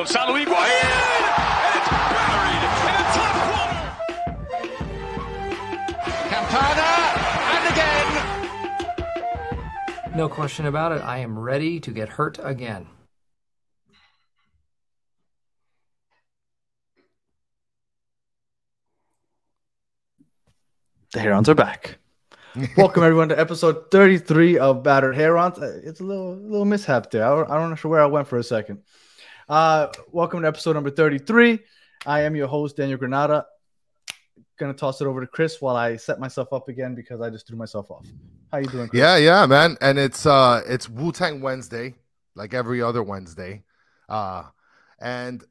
It's Gonzalo Higuain, and it's buried in the top corner. Campana, and again. No question about it. I am ready to get hurt again. The Herons are back. Welcome everyone to episode 33 of Battered Herons. Uh, It's a little little mishap there. I don't, I'm not sure where I went for a second. Uh, welcome to episode number 33. I am your host Daniel Granada. Gonna toss it over to Chris while I set myself up again because I just threw myself off. How you doing? Chris? Yeah, yeah, man. And it's uh it's Wu Tang Wednesday, like every other Wednesday. Uh and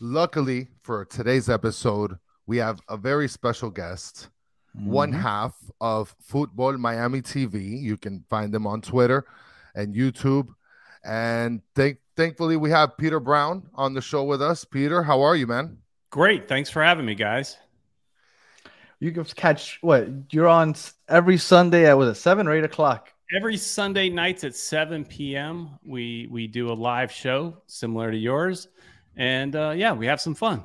luckily for today's episode, we have a very special guest, one Mhm. half of Futbol Miami TV. You can find them on Twitter and YouTube. And thank thankfully we have Pieter Brown on the show with us. Pieter, how are you, man? Great. Thanks for having me, guys. You can catch what you're on every Sunday at was it seven or eight o'clock? Every Sunday nights at 7 p.m., we we do a live show similar to yours. And uh, yeah, we have some fun.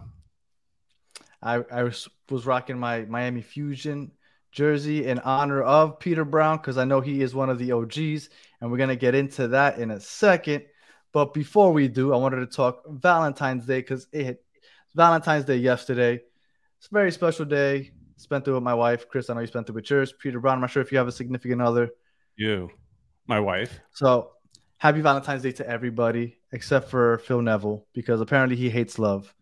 I, I was, was rocking my Miami Fusion jersey in honor of Pieter Brown because I know he is one of the OGs, and we're gonna get into that in a second. But before we do, I wanted to talk Valentine's Day because it hit Valentine's Day yesterday. It's a very special day. Spent it with my wife, Chris. I know you spent it with yours, Pieter Brown. I'm not sure if you have a significant other. You, my wife. So happy Valentine's Day to everybody except for Phil Neville because apparently he hates love.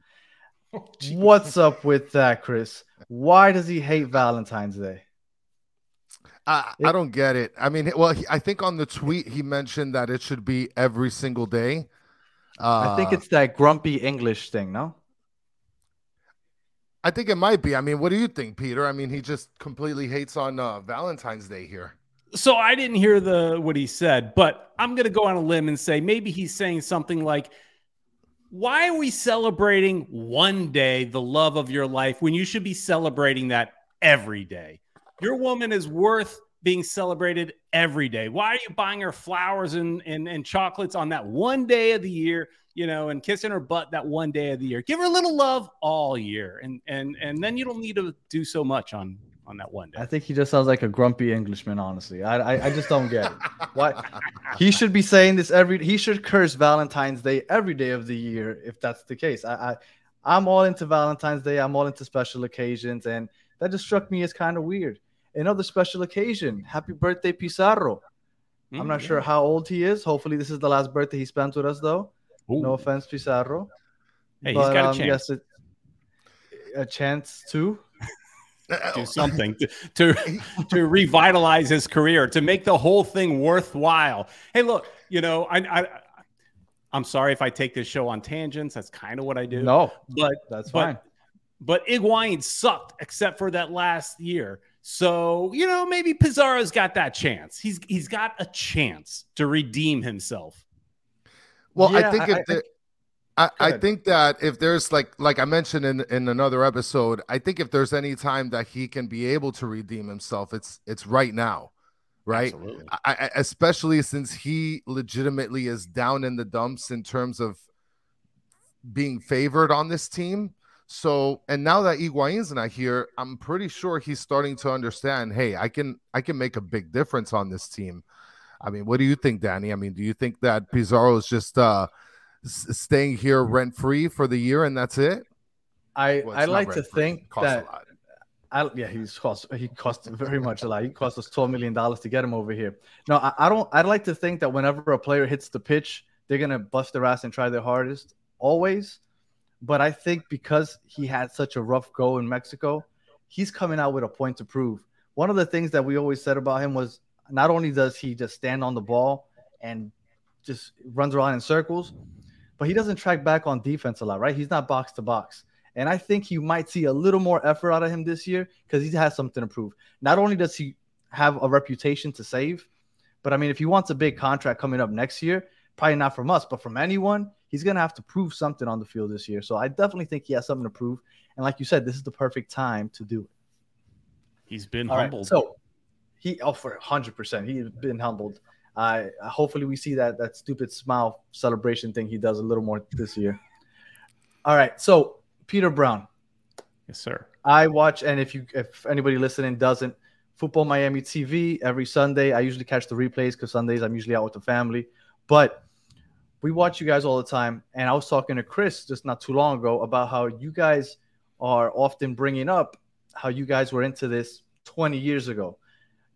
What's up with that, Chris? Why does he hate Valentine's Day? I, I don't get it. I mean, well, he, I think on the tweet he mentioned that it should be every single day. Uh, I think it's that grumpy English thing, no? I think it might be. I mean, what do you think, Pieter? I mean, he just completely hates on uh, Valentine's Day here. So I didn't hear the what he said, but I'm going to go on a limb and say maybe he's saying something like, "Why are we celebrating one day the love of your life when you should be celebrating that every day? Your woman is worth being celebrated every day. Why are you buying her flowers and and, and chocolates on that one day of the year?" You know, and kissing her butt that one day of the year. Give her a little love all year, and and and then you don't need to do so much on on that one day. I think he just sounds like a grumpy Englishman, honestly. I I, I just don't get it. Why he should be saying this every he should curse Valentine's Day every day of the year if that's the case. I, I I'm all into Valentine's Day, I'm all into special occasions, and that just struck me as kind of weird. Another special occasion. Happy birthday, Pizarro. I'm Mm, not yeah. sure how old he is. Hopefully, this is the last birthday he spent with us, though. Ooh. No offense, Pizarro. Hey, he's got a chance. yes, it, a chance to. Uh, do oh. something to, to to revitalize his career, to make the whole thing worthwhile. Hey, look, you know, I, I I'm sorry if I take this show on tangents. That's kind of what I do. No, but that's but, fine. But Higuain sucked except for that last year. So you know, maybe Pizarro's got that chance. He's he's got a chance to redeem himself. Well, Yeah, I think I- if I- the, I, I think that if there's like like I mentioned in in another episode, I think if there's any time that he can be able to redeem himself, it's it's right now, right? Absolutely. I, I, especially since he legitimately is down in the dumps in terms of being favored on this team. So, and now that Higuain's not here, I'm pretty sure he's starting to understand. Hey, I can I can make a big difference on this team. I mean, what do you think, Danny? I mean, do you think that Pizarro is just uh s- staying here mm-hmm. rent free for the year and that's it? I Well, I like to think that. I, yeah, he's cost he cost very much a lot. He cost us twelve million dollars to get him over here. No, I, I don't. I'd like to think that whenever a player hits the pitch, they're gonna bust their ass and try their hardest always. But I think because he had such a rough go in Mexico, he's coming out with a point to prove. One of the things that we always said about him was not only does he just stand on the ball and just runs around in circles, but he doesn't track back on defense a lot, right? He's not box to box. And I think you might see a little more effort out of him this year because he has something to prove. Not only does he have a reputation to save, but I mean, if he wants a big contract coming up next year, probably not from us, but from anyone, he's going to have to prove something on the field this year. So I definitely think he has something to prove. And like you said, this is the perfect time to do it. He's been All right, humbled. So he, oh, for 100%, he's been humbled. Uh, hopefully, we see that that stupid smile celebration thing he does a little more this year. All right. So Pieter Brown, Yes, sir. I watch, and if you, if anybody listening doesn't, Futbol Miami TV every Sunday. I usually catch the replays because Sundays I'm usually out with the family, but we watch you guys all the time. And I was talking to Chris just not too long ago about how you guys are often bringing up how you guys were into this 20 years ago.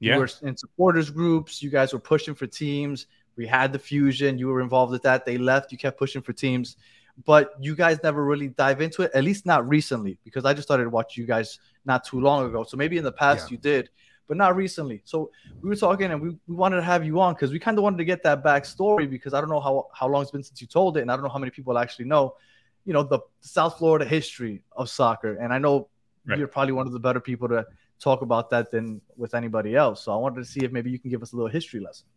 Yeah. You were in supporters groups. You guys were pushing for teams. We had the fusion. You were involved with that. They left. You kept pushing for teams, but you guys never really dive into it. At least not recently, because I just started watching you guys not too long ago. So maybe in the past Yeah. you did, but not recently. So we were talking, and we, we wanted to have you on because we kind of wanted to get that backstory because I don't know how how long it's been since you told it, and I don't know how many people actually know, you know, the South Florida history of soccer. And I know Right. you're probably one of the better people to talk about that than with anybody else. So I wanted to see if maybe you can give us a little history lesson.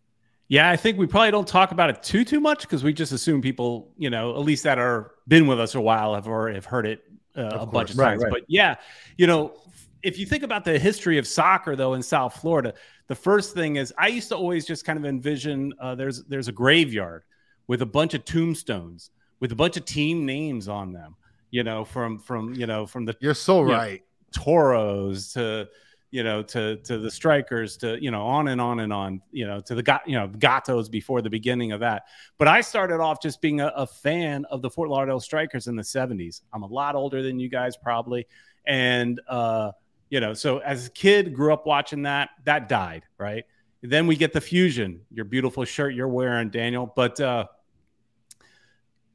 Yeah, I think we probably don't talk about it too too much because we just assume people, you know, at least that are been with us a while have or have heard it uh, a bunch of Right, times. right. But yeah, you know, if you think about the history of soccer though in South Florida, the first thing is I used to always just kind of envision uh, there's there's a graveyard with a bunch of tombstones with a bunch of team names on them. You know, from from you know from the You're so Yeah. right. Toros to you know to to the strikers to you know on and on and on you know to the got you know gatos before the beginning of that. But i started off just being a, a fan of the fort lauderdale strikers in the 70s i'm a lot older than you guys probably. And uh you know so as a kid grew up watching that that died right? Then we get the fusion your beautiful shirt you're wearing daniel. But uh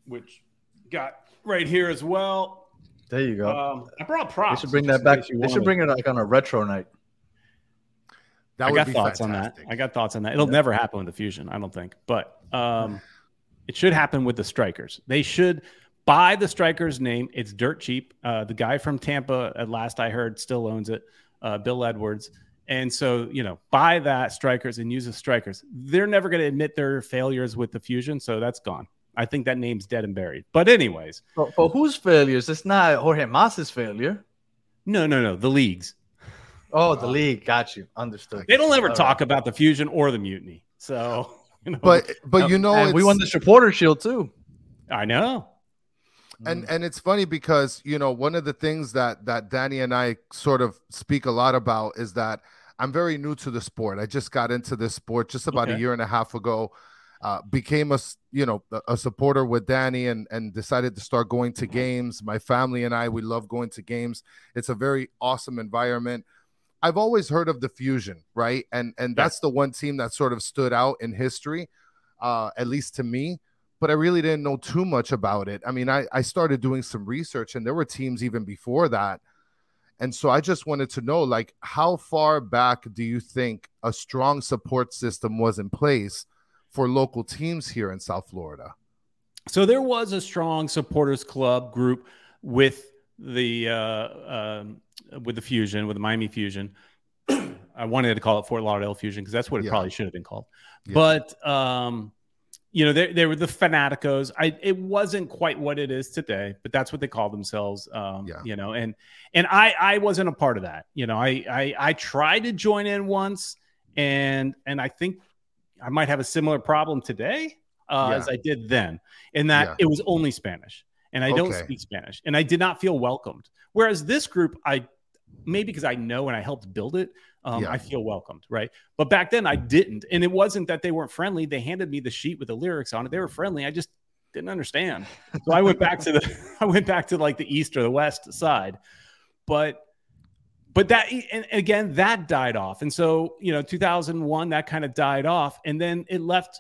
which got right here as well There you go. um, I brought they props. should bring just that back. case you They should bring it like on a retro night. That I would got be thoughts fantastic. on that. I got thoughts on that. It'll never happen with the fusion, I don't think, but um, it should happen with the strikers. They should buy the strikers name. It's dirt cheap. Uh, the guy from Tampa, at last I heard, still owns it. Uh, Bill Edwards. And so, you know, buy that strikers and use the strikers. They're never going to admit their failures with the fusion, so that's gone. I think that name's dead and buried. But anyways, But, but whose failures? It's not Jorge Mas's failure. no, no, no. The leagues. Oh, the league. Got you. Understood. They don't ever All talk about the fusion or the mutiny. So, you know, But but you know and we won the supporter shield too. I know. and mm. and it's funny because you know one of the things that that Danny and I sort of speak a lot about is that I'm very new to the sport. I just got into this sport just about a year and a half ago. Uh, became a you know a- a supporter with Danny and and decided to start going to games. My family and I we love going to games. It's a very awesome environment. I've always heard of the Fusion, right? And and Yeah. that's the one team that sort of stood out in history, uh, at least to me but I really didn't know too much about it. I mean, I, I started doing some research and there were teams even before that. And so I just wanted to know, like, how far back do you think a strong support system was in place for local teams here in South Florida? So there was a strong supporters club group with the uh, um, with the fusion with the Miami Fusion. I wanted to call it Fort Lauderdale Fusion because that's what it Yeah. probably should have been called. Yeah. But um, you know, they, they were the fanaticos. I it wasn't quite what it is today, but that's what they call themselves. Um, Yeah. you know, and and I I wasn't a part of that. You know, I I I tried to join in once, and and I think I might have a similar problem today uh, Yeah. as I did then, in that Yeah. it was only Spanish, and I don't speak Spanish, and I did not feel welcomed. Whereas this group, I maybe because I know and I helped build it, um, Yeah. I feel welcomed, right? But back then I didn't, and it wasn't that they weren't friendly. They handed me the sheet with the lyrics on it. They were friendly. I just didn't understand. So I went back to the I went back to like the east or the west side, but but that and again that died off, and so you know 2001 that kind of died off, and then it left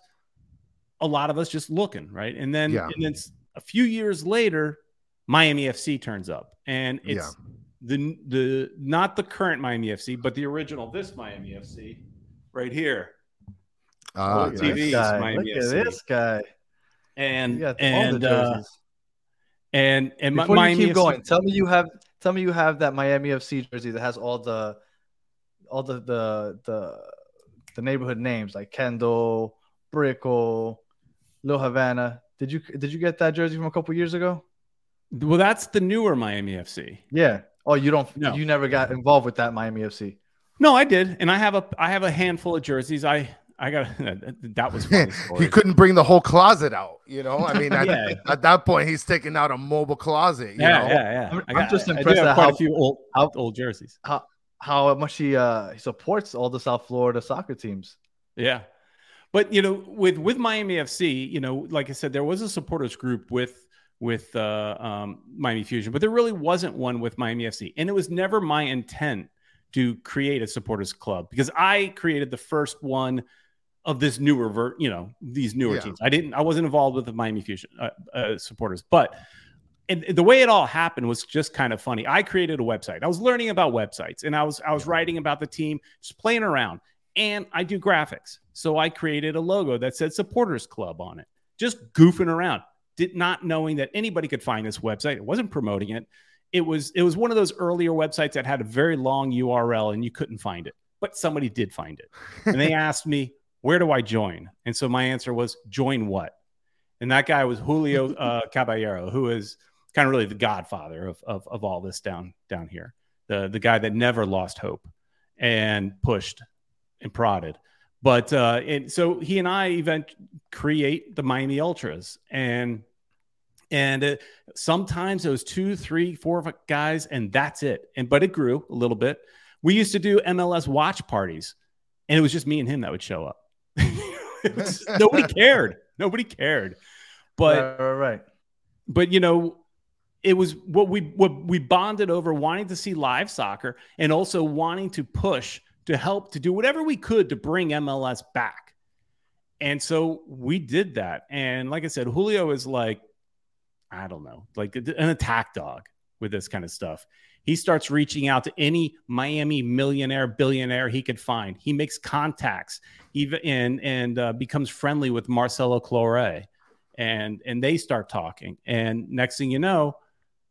a lot of us just looking right, and then Yeah. and then s- a few years later, Miami FC turns up, and it's the the not the current Miami FC, but the original this Miami FC right here. Ah, Look at nice. TV. this guy. Miami Look at this guy. And You got all and the uh, and and Before Miami you keep FC going, tell me you have tell me you have that Miami FC jersey that has all the all the the the, the neighborhood names like Kendall, Brickell, Lil Havana. Did you did you get that jersey from a couple years ago? Well, that's the newer Miami FC. Yeah. Oh, you don't. No. You never got involved with that Miami FC. No, I did, and I have a I have a handful of jerseys. I I got that was funny. he couldn't bring the whole closet out. You know, I mean, at, Yeah. at that point, he's taking out a mobile closet. You Yeah, know? yeah, yeah. I'm- I I'm just impressed at how- a few old how- old jerseys. How much he uh he supports all the South Florida soccer teams. Yeah. But you know, with with Miami FC, you know, like I said, there was a supporters group with with uh, um, Miami Fusion, but there really wasn't one with Miami FC, and it was never my intent to create a supporters club because I created the first one of this newer, ver- you know, these newer Yeah. teams. I didn't, I wasn't involved with the Miami Fusion uh, uh, supporters, but and the way it all happened was just kind of funny. I created a website. I was learning about websites, and I was I was writing about the team, just playing around. And I do graphics, so I created a logo that said Supporters Club on it, just goofing around, did not knowing that anybody could find this website. It wasn't promoting it. It was it was one of those earlier websites that had a very long URL and you couldn't find it, but somebody did find it, and they asked me where do I join, and so my answer was join what, and that guy was Julio uh, Caballero, who is kind of really the godfather of, of, of all this down down here. The the guy that never lost hope and pushed and prodded. But uh, and so he and I event create the Miami Ultras and and uh, sometimes it was two, three, four guys, and that's it. And but it grew a little bit. We used to do MLS watch parties, and it was just me and him that would show up. Was- nobody cared. Nobody cared. But right, right, right. but you know it was what we what we bonded over wanting to see live soccer and also wanting to push to help to do whatever we could to bring MLS back. And so we did that. And like I said, Julio is like I don't know, like an attack dog with this kind of stuff. He starts reaching out to any Miami millionaire, billionaire he could find. He makes contacts, even and and uh, becomes friendly with Marcelo Claure and and they start talking. And next thing you know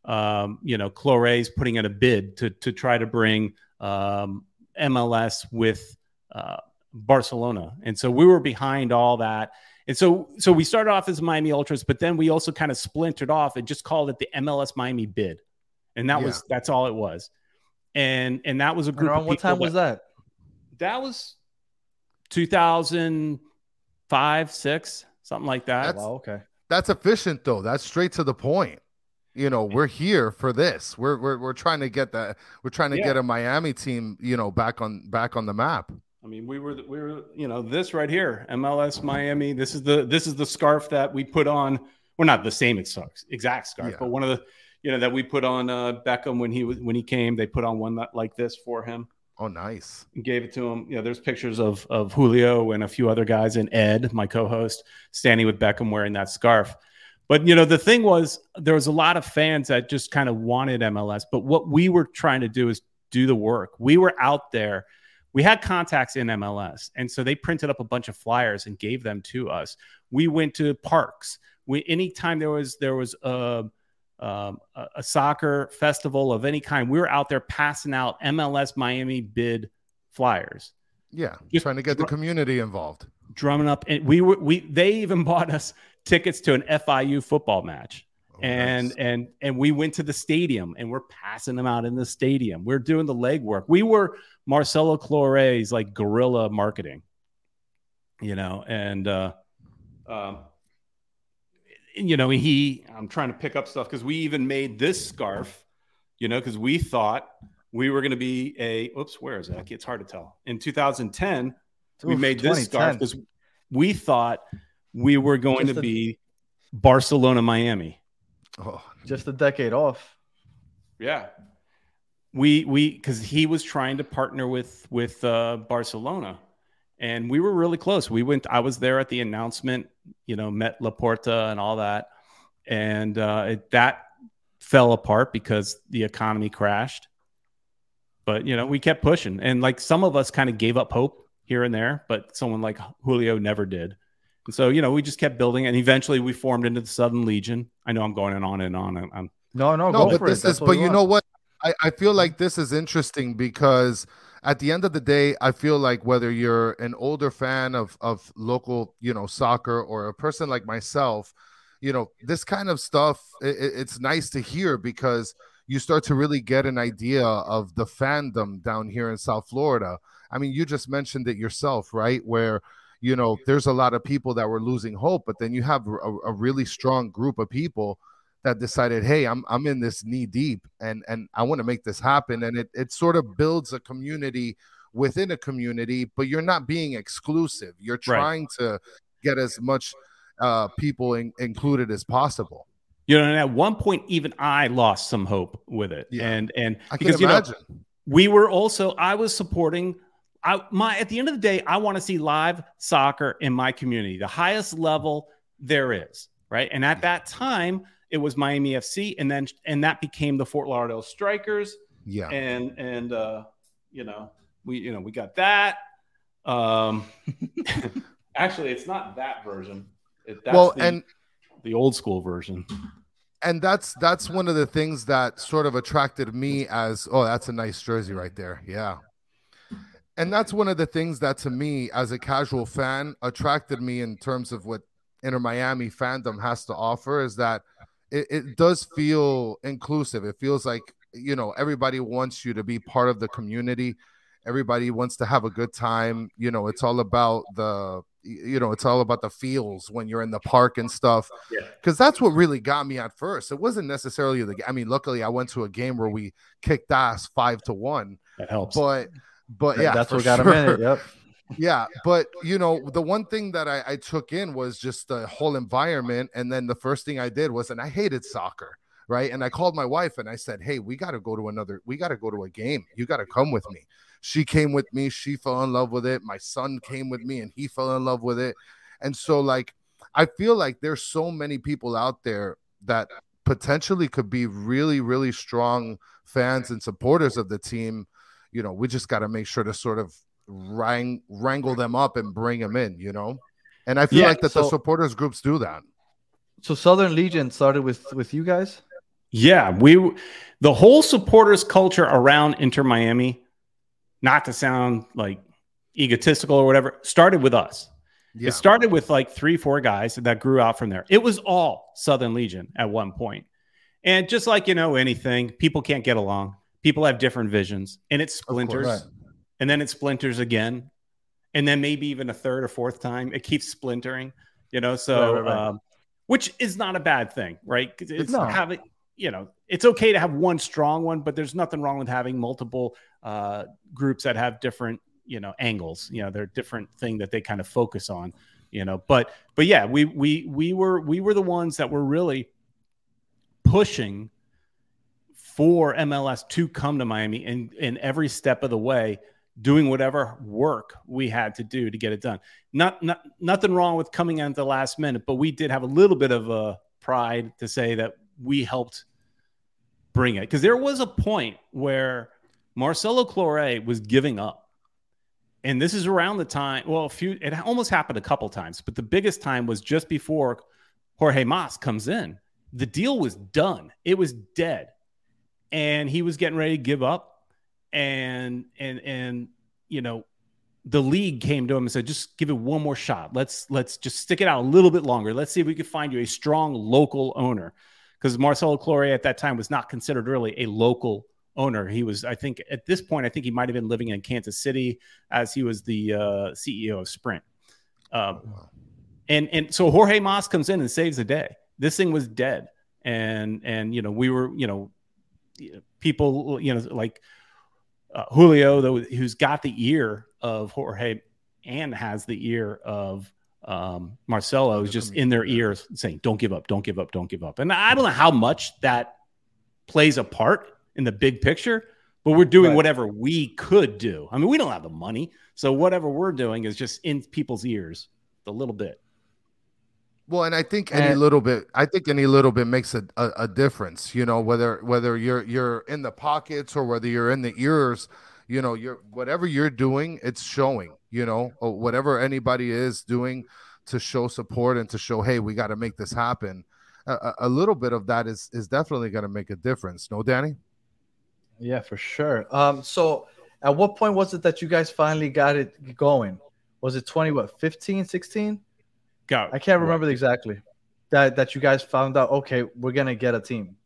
um, you know Claure's putting in a bid to to try to bring um, MLS with uh, Barcelona. And so we were behind all that. And so so we started off as Miami Ultras but then we also kind of splintered off and just called it the MLS Miami bid and that Yeah. was that's all it was and and that was a group around of what people time was that? that was 2005 6 something like that That's- Wow, okay. That's efficient though. That's straight to the point. You know, we're here for this. We're we're, we're trying to get that. We're trying to Yeah. get a Miami team, you know, back on back on the map. I mean, we were we were you know this right here, MLS Miami. This is the this is the scarf that we put on. We're well, not the same exact exact scarf, Yeah. but one of the you know that we put on uh, Beckham when he was when he came. They put on one that, like this for him Oh, nice. gave it to him. You know, there's pictures of of Julio and a few other guys and Ed, my co-host, standing with Beckham wearing that scarf. But you know, the thing was there was a lot of fans that just kind of wanted MLS. But what we were trying to do is do the work. We were out there. We had contacts in MLS, and so they printed up a bunch of flyers and gave them to us. We went to parks. We anytime there was there was a um, a, a soccer festival of any kind, we were out there passing out MLS Miami bid flyers, Yeah, Just trying to get the community involved. drumming up, and we were we they even bought us tickets to an FIU football match. Oh, and nice. and and we went to the stadium and we're passing them out in the stadium. We're doing the legwork. We were Marcelo Claure's like guerrilla marketing, you know, and uh, um, you know he. I'm trying to pick up stuff because we even made this scarf, you know, because we thought we were going to be a. Oops, where is that? It's hard to tell. In 2010, we made this scarf because we thought we were going Just to a- be Barcelona, Miami. oh, Just a decade off. Yeah. We we because he was trying to partner with with uh, Barcelona, and we were really close. We went. I was there at the announcement. You know, met Laporta and all that, and uh, it, that fell apart because the economy crashed. But you know, we kept pushing, and like some of us kind of gave up hope here and there, but someone like Julio never did. And so, you know, we just kept building, and eventually we formed into the Southern Legion. I know I'm going on and on. and I'm No, no, no, go but for this it. That's is. But you want. know what? I, I feel like this is interesting because at the end of the day, I feel like whether you're an older fan of of local, you know, soccer or a person like myself, you know, this kind of stuff, i i- it's nice to hear because you start to really get an idea of the fandom down here in South Florida. I mean, you just mentioned it yourself, right? Where you know, there's a lot of people that were losing hope, but then you have a, a really strong group of people that decided, hey, I'm I'm in this knee deep and and I want to make this happen. And it it sort of builds a community within a community, but you're not being exclusive. You're Right. trying to get as much uh people in, included as possible. You know, and at one point, even I lost some hope with it. Yeah. And and I because you know, we were also I was supporting I my at the end of the day I want to see live soccer in my community the highest level there is right and at that time it was Miami FC and then and that became the Fort Lauderdale Strikers. Yeah. and and uh you know we you know we got that. Um actually it's not that version. It, that's well, the, and the old school version. And that's that's one of the things that sort of attracted me as oh that's a nice jersey right there. Yeah. And that's one of the things that to me as a casual fan attracted me in terms of what inter miami fandom has to offer is that it, it does feel inclusive it feels like you know everybody wants you to be part of the community everybody wants to have a good time you know it's all about the you know it's all about the feels when you're in the park and stuff because that's what really got me at first. It wasn't necessarily the. I mean, luckily I went to a game where we kicked ass five to one, that helps but but yeah, that's what got sure. him in it. Yep. Yeah, but you know, the one thing that I, I took in was just the whole environment, and then the first thing I did was, and I hated soccer, right? And I called my wife and I said, "Hey, we got to go to another. We got to go to a game. You got to come with me." She came with me. She fell in love with it. My son came with me, and he fell in love with it. And so, like, I feel like there's so many people out there that potentially could be really, really strong fans and supporters of the team. You know, we just got to make sure to sort of wrang- wrangle them up and bring them in, you know? And I feel Yeah, like that the supporters groups do that. So Southern Legion started with with you guys. Yeah, we the whole supporters culture around Inter Miami, not to sound like egotistical or whatever, started with us. Yeah. It started with like three, four guys that grew out from there. It was all Southern Legion at one point. And just like you know, anything, people can't get along. People have different visions, and it splinters, right. And then it splinters again, and then maybe even a third or fourth time, it keeps splintering. You know, so Right, right, right. Um, which is not a bad thing, right? It's No. having you know, it's okay to have one strong one, but there's nothing wrong with having multiple uh, groups that have different, you know, angles. You know, they're different thing that they kind of focus on. You know, but but yeah, we we we were we were the ones that were really pushing for MLS to come to Miami and in every step of the way, doing whatever work we had to do to get it done. Not not nothing wrong with coming in at the last minute, but we did have a little bit of a pride to say that we helped bring it because there was a point where Marcelo Claure was giving up. And this is around the time, well, a few, it almost happened a couple times, but the biggest time was just before Jorge Mas comes in. The deal was done, it was dead. And he was getting ready to give up. And, and, and, you know, the league came to him and said, just give it one more shot. Let's, let's just stick it out a little bit longer. Let's see if we can find you a strong local owner. Because Marcelo Claure at that time was not considered really a local owner. He was, I think, at this point, I think he might have been living in Kansas City as he was the uh, CEO of Sprint. Um, and and so Jorge Mas comes in and saves the day. This thing was dead, and and you know we were you know people you know like uh, Julio though who's got the ear of Jorge and has the ear of um, Marcelo is just in their ears saying, "Don't give up, don't give up, don't give up." And I don't know how much that plays a part in the big picture, but we're doing Right. whatever we could do. I mean, we don't have the money, so whatever we're doing is just in people's ears a little bit. Well, and I think any And- little bit, I think any little bit makes a, a, a difference. You know, whether whether you're you're in the pockets or whether you're in the ears, you know, you're whatever you're doing, it's showing. You know, or whatever anybody is doing to show support and to show, hey, we got to make this happen. A, a- a little bit of that is is definitely going to make a difference. No, Danny. Yeah, for sure. Um, so at what point was it that you guys finally got it going? Was it 20, what, 15, 16? Go. I can't remember exactly. That that you guys found out, okay, we're gonna get a team.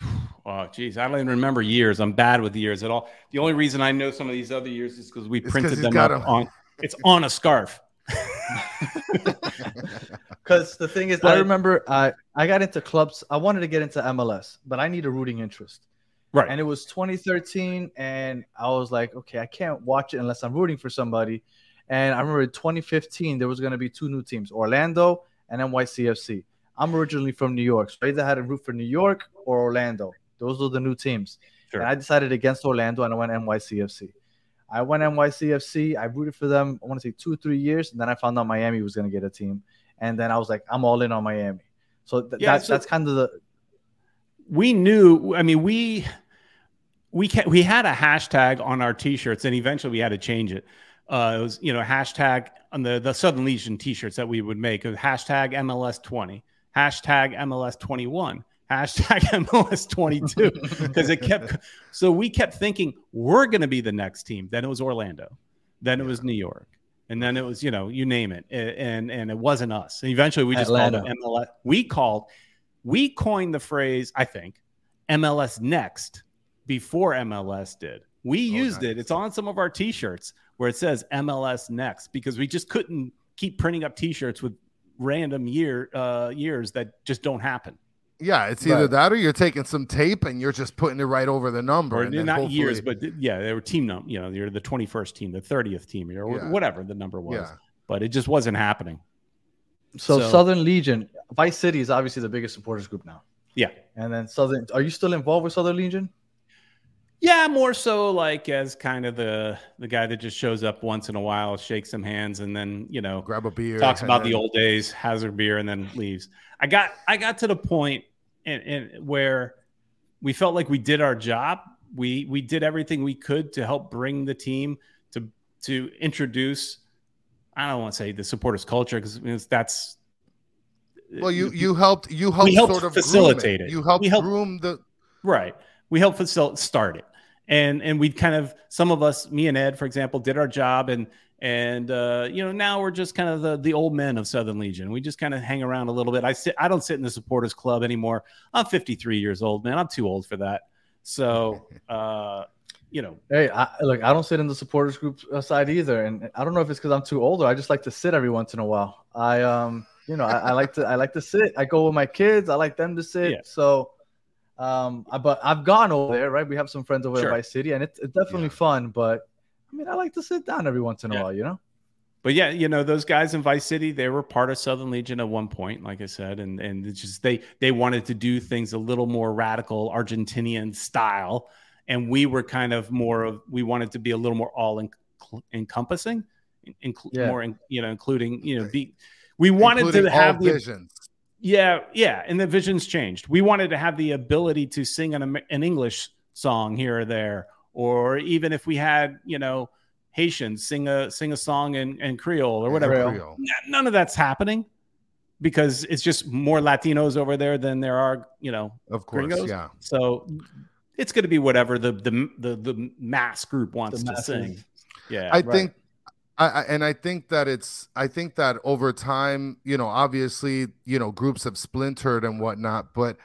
Oh, geez, I don't even remember years. I'm bad with years at all. The only reason I know some of these other years is because we It's 'cause printed them got up 'em. on. It's on a scarf. Because the thing is, I remember I I got into clubs. I wanted to get into MLS, but I need a rooting interest. Right. And it was 2013, and I was like, okay, I can't watch it unless I'm rooting for somebody. And I remember in 2015 there was going to be two new teams, Orlando and NYCFC. I'm originally from New York, so I either had to root for New York or Orlando. Those were the new teams. Sure. And I decided against Orlando, and I went NYCFC. I went NYCFC. I rooted for them. I want to say two, three years, and then I found out Miami was going to get a team, and then I was like, I'm all in on Miami. So th- Yeah, that's so- that's kind of the we knew i mean we we ca- we had a hashtag on our t-shirts and eventually we had to change it uh it was you know hashtag on the the southern legion t-shirts that we would make of hashtag mls 20 hashtag mls 21 hashtag mls 22 because it kept so we kept thinking we're going to be the next team. Then it was orlando. Then it was new york. And then it was you know you name it. And and it wasn't us. And eventually we just Atlanta. called it mls we called we coined the phrase i think mls next before mls did. We used nice. it it's on some of our t-shirts where it says mls next because we just couldn't keep printing up t-shirts with random year uh years that just don't happen Yeah, it's either Right. that or you're taking some tape and you're just putting it right over the number. or and then not years, but yeah, they were team num. You know, you're the 21st team, the 30th team, or Yeah. whatever the number was. yeah, But it just wasn't happening. so, So- Southern Legion. Vice City is obviously the biggest supporters group now, Yeah, and then Southern. Are you still involved with Southern Legion? Yeah, more so like as kind of the the guy that just shows up once in a while, shakes some hands, and then you know grab a beer. talks about the old days, has her beer, and then leaves. I got I got to the point in, in where we felt like we did our job. We we did everything we could to help bring the team to to introduce. I don't want to say the supporters culture because that's Well, you you helped you helped, helped sort of facilitate it. You helped, helped- groom the Right. We helped facilitate start it. And and we'd kind of some of us, me and Ed, for example, did our job and and uh, you know, now we're just kind of the the old men of Southern Legion. We just kind of hang around a little bit. I sit I don't sit in the supporters club anymore. I'm 53 years old, man. I'm too old for that. So uh, you know, Hey, I, look, I don't sit in the supporters group uh, side either, and I don't know if it's because I'm too old or I just like to sit every once in a while. I um, you know, I, I like to I like to sit. I go with my kids. I like them to sit. Yeah. So, um, but I've gone over there, right? We have some friends over Sure. in Vice City, and it's, it's definitely Yeah. fun. But I mean, I like to sit down every once in a Yeah. while, you know. But yeah, you know those guys in Vice City, they were part of Southern Legion at one point, like I said, and and it's just they they wanted to do things a little more radical Argentinian style, and we were kind of more of we wanted to be a little more all en- encompassing, inclu- Yeah. more in, you know including you know be we wanted including to have the visions. Yeah, yeah, and the visions changed. We wanted to have the ability to sing an, an English song here or there, or even if we had, you know, Haitians sing a sing a song in, in Creole or whatever. Creole. Creole. None of that's happening because it's just more Latinos over there than there are, you know. Of course, Gringos? yeah. So it's going to be whatever the the the, the mass group wants The to masses. sing. Yeah, I Right. think, I, I and I think that it's, I think that over time, you know, obviously, you know, groups have splintered and whatnot, but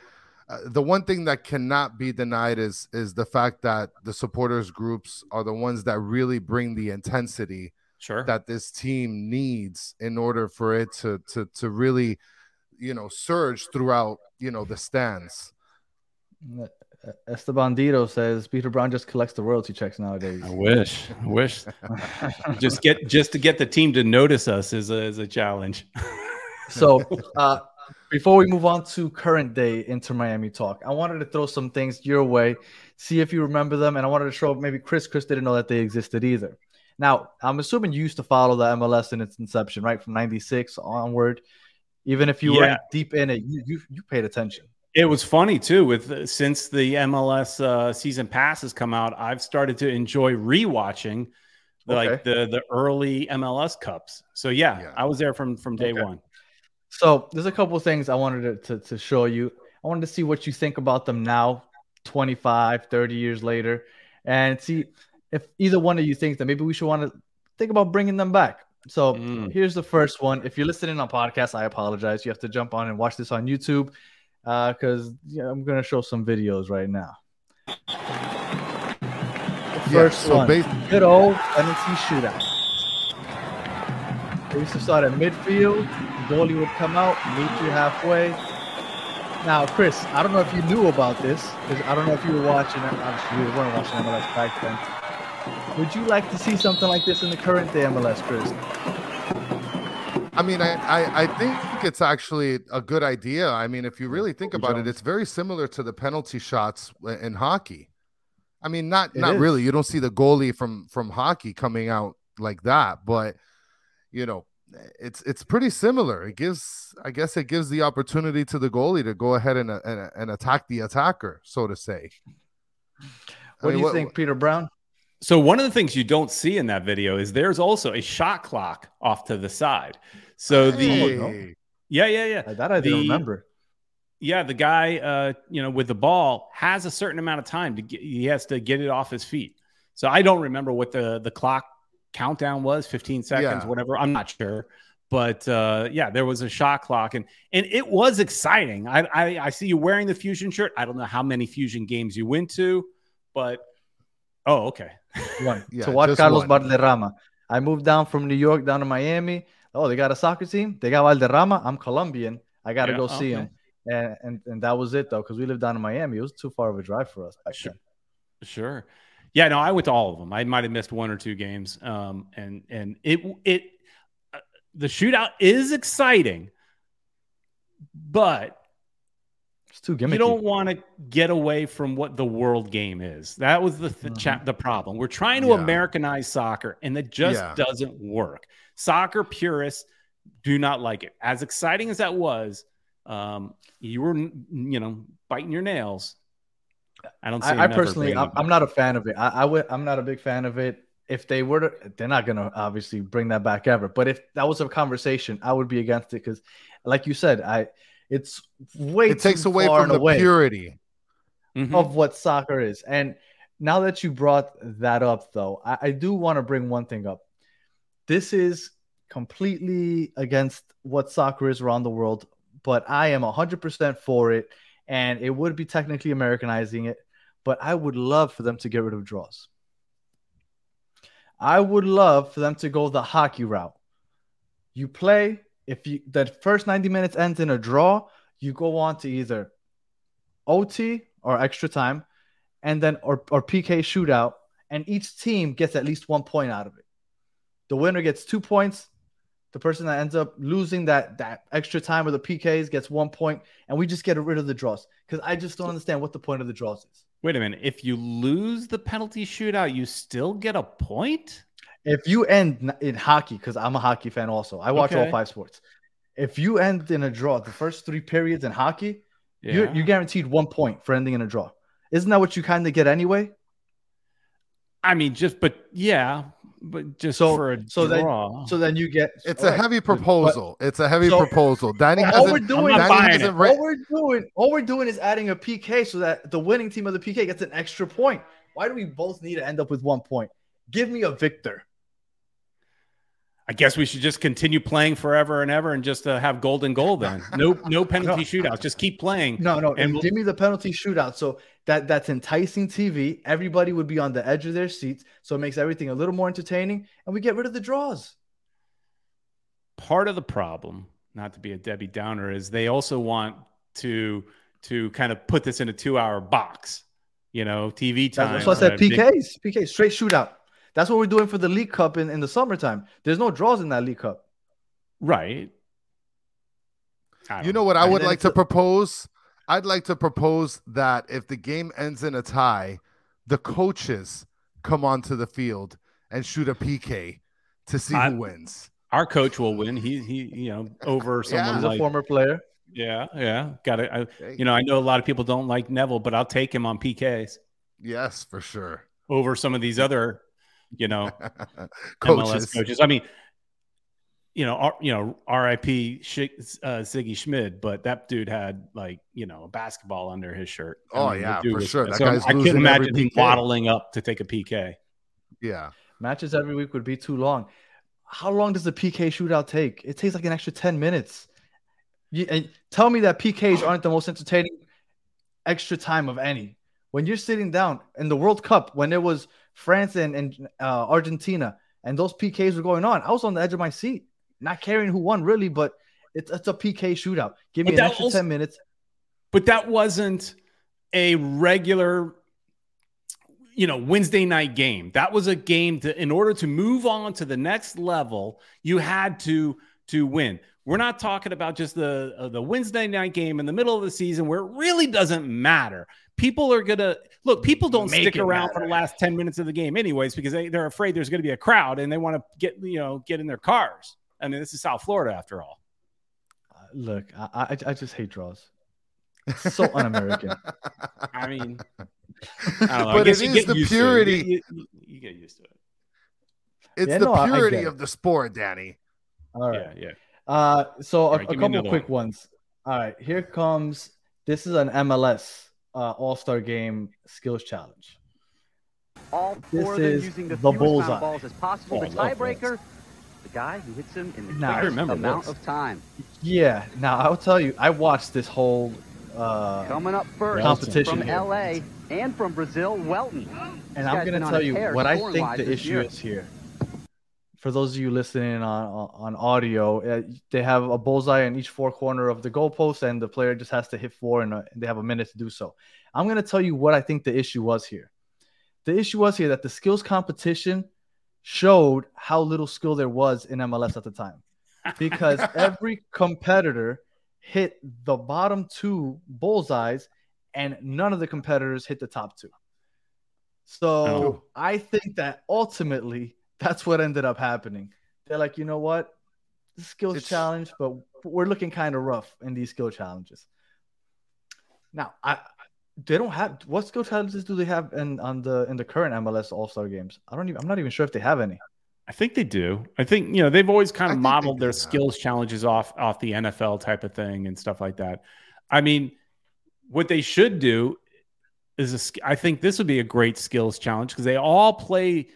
uh, the one thing that cannot be denied is is the fact that the supporters groups are the ones that really bring the intensity sure. that this team needs in order for it to to to really, you know, surge throughout, you know, the stands. Esteban Dito says Pieter Brown just collects the royalty checks nowadays. I wish, I wish. just get just to get the team to notice us is a, is a challenge. So, uh, before we move on to current day Inter Miami talk, I wanted to throw some things your way, see if you remember them, and I wanted to show maybe Chris. Chris didn't know that they existed either. Now, I'm assuming you used to follow the MLS in its inception, right, from '96 onward. Even if you Yeah. weren't deep in it, you, you you paid attention. It was funny too. With since the MLS uh, season pass has come out, I've started to enjoy rewatching the, like the the early MLS cups. So yeah, Yeah. I was there from from day Okay. one. So there's a couple of things I wanted to, to, to show you. I wanted to see what you think about them now, 25, 30 years later, and see if either one of you thinks that maybe we should want to think about bringing them back. So Mm. here's the first one. If you're listening on podcast, I apologize. You have to jump on and watch this on YouTube Uh, because yeah, I'm going to show some videos right now. The Yeah, First so one, bas- good old NXT shootout. We used to start at midfield. Goalie would come out, meet you halfway. Now, Chris, I don't know if you knew about this because I don't know if you were watching. Obviously, you weren't watching MLS back then. Would you like to see something like this in the current day MLS, Chris? I mean, I, I, I think it's actually a good idea. I mean, if you really think about it, it's very similar to the penalty shots in hockey. I mean, not It not is. really. You don't see the goalie from from hockey coming out like that, but you know, it's it's pretty similar. It gives, I guess, it gives the opportunity to the goalie to go ahead and and, and attack the attacker, so to say. I What mean, do you think, Pieter Brown? So one of the things you don't see in that video is there's also a shot clock off to the side. So the Hey. yeah yeah yeah That I didn't The- remember. yeah the guy uh you know with the ball has a certain amount of time to get he has to get it off his feet. So I don't remember what the the clock countdown was 15 seconds Yeah. whatever I'm not sure. But uh, yeah, there was a shot clock, and and it was exciting. I, I I see you wearing the Fusion shirt. I don't know how many Fusion games you went to, but oh, okay. One Yeah, to watch Carlos one. Valderrama. I moved down from New York down to Miami. Oh, they got a soccer team. They got Valderrama. I'm Colombian. I got to Yeah, go see okay. him. And, and and that was it though, because we lived down in Miami. It was too far of a drive for us. Sure. then. Sure. Yeah, no, I went to all of them. I might have missed one or two games. Um, and and it it uh, the shootout is exciting, but too gimmicky. you don't want to get away from what the world game is. That was the th- Mhm. cha- the problem. We're trying to Yeah. Americanize soccer, and that just Yeah. doesn't work. Soccer purists do not like it. As exciting as that was, um, you were you know biting your nails. I don't see. I, I personally, I'm, I'm not a fan of it. I, I would, I'm not a big fan of it. If they were to, they're not gonna obviously bring that back ever. But if that was a conversation, I would be against it because, like you said, I, it's way It takes away far from the away purity. Mhm. of what soccer is. And now that you brought that up, though, I, I do want to bring one thing up. This is completely against what soccer is around the world, but I am 100% for it. And it would be technically Americanizing it, but I would love for them to get rid of draws. I would love for them to go the hockey route. You play, if you that first 90 minutes ends in a draw, you go on to either OT or extra time, and then or, or PK shootout, and each team gets at least one point out of it. The winner gets two points. The person that ends up losing that that extra time or the PKs gets one point, and we just get rid of the draws because I just don't understand what the point of the draws is. Wait a minute. If you lose the penalty shootout, you still get a point? If you end in hockey, because I'm a hockey fan also, I watch all five sports. If you end in a draw, the first three periods in hockey, you're, you're guaranteed one point for ending in a draw. Isn't that what you kind of get anyway? I mean, just but yeah, but just So- for a so then- So then you get It's a right. heavy proposal. it's a heavy So- proposal. Danny all hasn't. we're doing, Danny buying hasn't it. re- all we're doing, all we're doing is adding a PK so that the winning team of the PK gets an extra point. Why do we both need to end up with one point? Give me a victor. I guess we should just continue playing forever and ever and just uh, have golden goal then. No, no penalty shootouts. Just keep playing. No, no, And we'll- give me the penalty shootout. So that that's enticing TV. Everybody would be on the edge of their seats, so it makes everything a little more entertaining, and we get rid of the draws. Part of the problem, not to be a Debbie Downer, is they also want to to kind of put this in a two-hour box. You know, TV time. Why I said PKs, PK straight shootout. That's what we're doing for the League Cup in, in the summertime. There's no draws in that League Cup. right? You know what I And would like to a- propose? I'd like to propose that if the game ends in a tie, the coaches come onto the field and shoot a PK to see I- who wins. Our coach will win. He he, you know, over someone He's like a former player. yeah, yeah. Got it. I, you know, I know a lot of people don't like Neville, but I'll take him on PKs yes, for sure. over some of these other, you know, coaches. MLS coaches. I mean, you know, R, you know, R.I.P. Sh- uh, Sigi Schmid, but that dude had like you know a basketball under his shirt. I Oh, mean, yeah, for was- sure. That so guy's I couldn't imagine him waddling up to take a PK. Yeah. Matches every week would be too long. How long does the PK shootout take? It takes like an extra 10 minutes. You, and tell me that PKs aren't the most entertaining extra time of any. When you're sitting down in the World Cup, when it was France and, and uh, Argentina, and those PKs were going on, I was on the edge of my seat. not caring who won really, but it's it's a PK shootout. Give me But an extra also- ten minutes. but that wasn't a regular you know wednesday night game that was a game to in order to move on to the next level you had to to win we're not talking about just the uh, the wednesday night game in the middle of the season where it really doesn't matter people are gonna look people don't Make stick it around for the last 10 minutes of the game anyways because they, they're afraid there's gonna be a crowd and they want to get you know get in their cars i mean this is south florida after all Uh, Look, I, I I just hate draws. It's so un-American. i mean I don't know. But guess it you is get the used to it. purity. You, you- you get used to it. It's Yeah, the no, I- I purity it. of the sport, Danny. All right. Yeah, yeah. Uh, so a, right, a give me couple another quick ones. All right, here comes. This is an MLS uh, All Star Game Skills Challenge. All This four of them is using the, the fewest amount bullseye. of balls as possible. Oh, the tiebreaker, the guy who hits him in the Nah, I quickest remember amount this. of time. Yeah. Now I'll tell you, I watched this whole uh, Coming up first competition from here. LA and from Brazil, Welton. and This I'm gonna tell you what I think the issue year. is here. For those of you listening on on audio, uh, they have a bullseye in each four corner of the goalpost, and the player just has to hit four, and uh, they have a minute to do so. I'm gonna tell you what I think the issue was here. The issue was here that the skills competition showed how little skill there was in MLS at the time, because every competitor hit the bottom two bullseyes, and none of the competitors hit the top two. So Oh. I think that ultimately that's what ended up happening. They're like, you know what, the skills It's- challenge, but we're looking kind of rough in these skill challenges. Now, I they don't have what skill challenges do they have in on the in the current MLS All Star games? I don't even. I'm not even sure if they have any. I think they do. I think you know they've always kind of think modeled their do, yeah. skills challenges off off the NFL type of thing and stuff like that. I mean, what they should do is a, sk- I think this would be a great skills challenge because they all play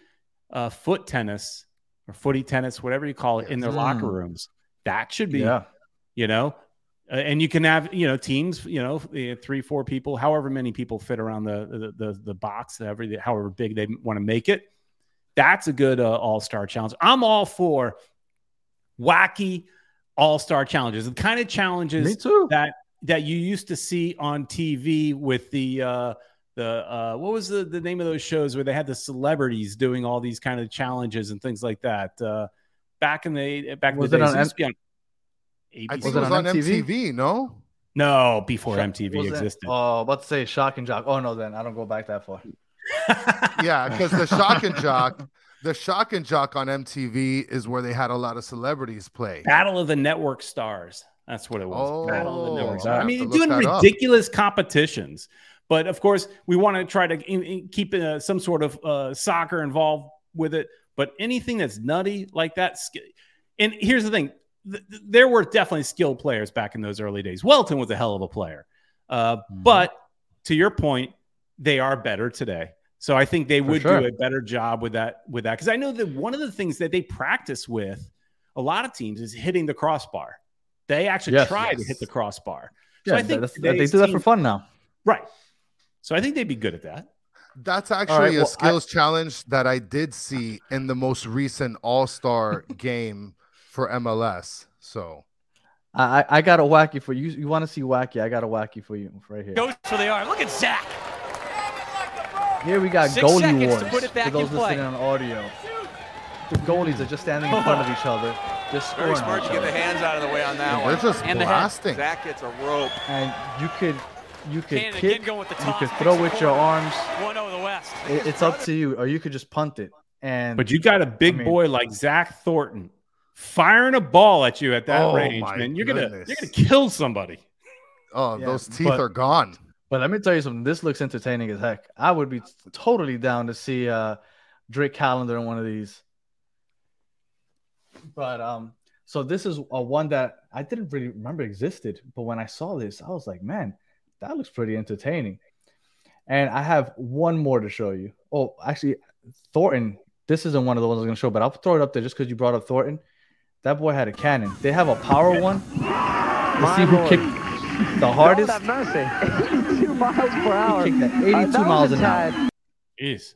uh, foot tennis or footy tennis, whatever you call it, in their Mm. locker rooms. That should be Yeah, you know Uh, and you can have you know teams you know eh, three four people however many people fit around the the the, the box every however big they want to make it. That's a good uh, all-star challenge. I'm all for wacky all-star challenges. The kind of challenges that that you used to see on tv with the uh the uh what was the, the name of those shows where they had the celebrities doing all these kind of challenges and things like that uh back in the back in Was the it days on it used to I think Was it it was on on MTV? MTV, no? No, before Shock- MTV was it- existed. Oh, about to say shock and jock. Oh no, then I don't go back that far. Yeah, because the shock and jock, the shock and jock on MTV is where they had a lot of celebrities play. Battle of the Network Stars. That's what it was. Battle of the Oh, Network I Stars. I have mean, doing look that up. ridiculous competitions. But of course, we want to try to in- in- keep uh, some sort of uh, soccer involved with it. But anything that's nutty like that. And here's the thing th- th- there were definitely skilled players back in those early days. Welton was a hell of a player. Uh, Mm-hmm. But to your point, they are better today. So I think they For would sure. do a better job with that. With that, because I know that one of the things that they practice with a lot of teams is hitting the crossbar. They actually Yes, try to hit the crossbar. Yeah, so I think they do that for fun now. right. So I think they'd be good at that. That's actually well, a skills challenge that I did see in the most recent All Star game for MLS. So I I- I got a wacky for you. You want to see wacky? I got a wacky for you right here. Goes for the arm. Look at Zach. Here we got Six goalie seconds wars to put it back for those in play. listening on audio. The goalies are just standing in front of each other, just scoring. Very smart to get the hands out of the way on that one. they're just And the head. blasting. Zach gets a rope. And you could you could Cannon kick, again going with the you could throw with your arms. 1-0 the West. It- it's up to you, or you could just punt it. And But you got a big I mean- boy like Zach Thornton firing a ball at you at that Oh, range, man. You're gonna you're gonna kill somebody. Oh, Yeah, those teeth but- are gone. But let me tell you something. This looks entertaining as heck. I would be totally down to see uh Drake Callender in one of these. But um, so this is a one that I didn't really remember existed. But when I saw this, I was like, man, that looks pretty entertaining. And I have one more to show you. Oh, actually, Thornton. This isn't one of the ones I'm gonna show, but I'll throw it up there just because you brought up Thornton. That boy had a cannon. They have a power one. To see who kicked the hardest. Lord have mercy. 82 miles per hour. He kicked at Uh, 82 that miles an a hour. tad- Jeez.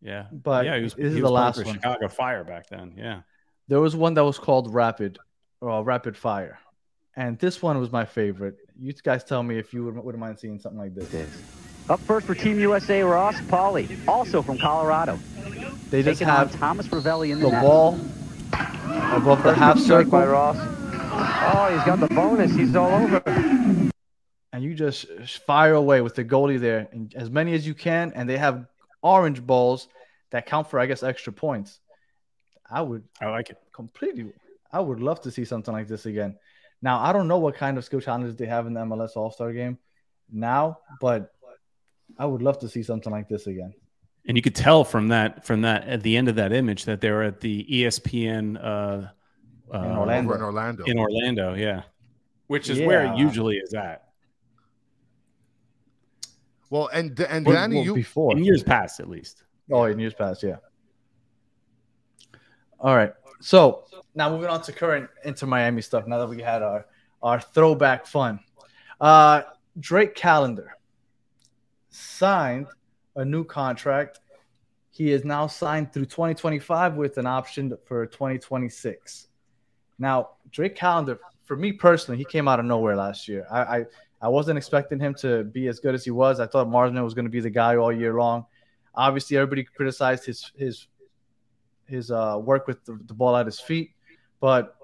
Yeah. But yeah, he was, this is he the was playing last for one. Chicago Fire back then. Yeah. There was one that was called Rapid, or rapid fire, and this one was my favorite. You guys tell me if you would, wouldn't mind seeing something like this. Up first for Team USA, Ross Paule, also from Colorado. They just Taking on have Thomas Ravelli in the, the net. ball above the half pitch strike by circle, Ross. Oh, he's got the bonus. He's all over. and you just fire away with the goalie there, and as many as you can. And they have orange balls that count for, I guess, extra points. I would I like it. completely. I would love to see something like this again. Now I don't know what kind of skill challenges they have in the MLS All Star game now, but I would love to see something like this again. And you could tell from that from that at the end of that image that they were at the ESPN uh, uh, In Orlando. Over in Orlando. in Orlando, yeah, which is where it usually is at well, and and Well, Danny, well, you before in years past, at least. Oh, in years past, yeah. All right. So now moving on to current Inter Miami stuff. Now that we had our our throwback fun, uh, Drake Callender signed a new contract. He is now signed through 2025 with an option for 2026. Now Drake Callender, for me personally, he came out of nowhere last year. I I, I wasn't expecting him to be as good as he was. I thought Marsman was going to be the guy all year long obviously everybody criticized his his his uh, work with the, the ball at his feet, but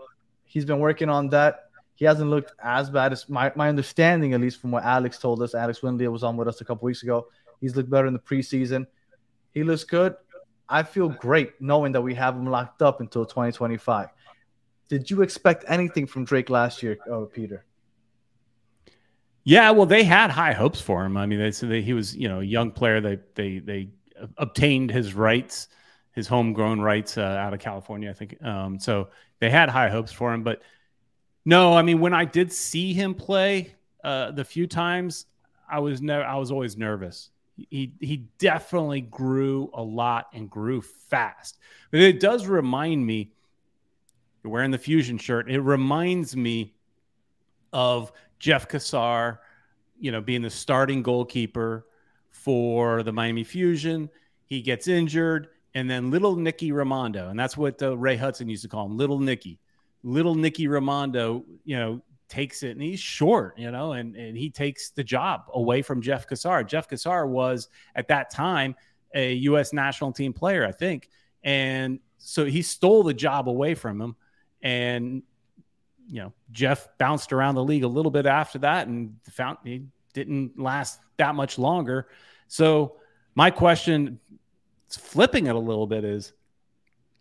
he's been working on that. He hasn't looked as bad as my, my understanding, at least from what Alex told us. Alex Windley was on with us a couple weeks ago. He's looked better in the preseason. He looks good. I feel great knowing that we have him locked up until 2025. Did you expect anything from Drake last year, uh, Pieter? Yeah, well, they had high hopes for him. I mean, they said that he was, you know, a young player. They they they obtained his rights, his homegrown rights uh, out of California, I think. Um, so they had high hopes for him. But no, I mean, when I did see him play uh, the few times, I was never, I was always nervous. He he definitely grew a lot and grew fast. But it does remind me. You're wearing the fusion shirt. It reminds me of Jeff Cassar, you know, being the starting goalkeeper for the Miami Fusion. He gets injured, and then little Nicky Rimando, and that's what uh, Ray Hudson used to call him, little Nicky. Little Nicky Rimando, you know, takes it, and he's short, you know, and, and he takes the job away from Jeff Cassar. Jeff Cassar was at that time a U.S. national team player, I think, and so he stole the job away from him, and you know, Jeff bounced around the league a little bit after that and found he didn't last that much longer. So my question, flipping it a little bit, is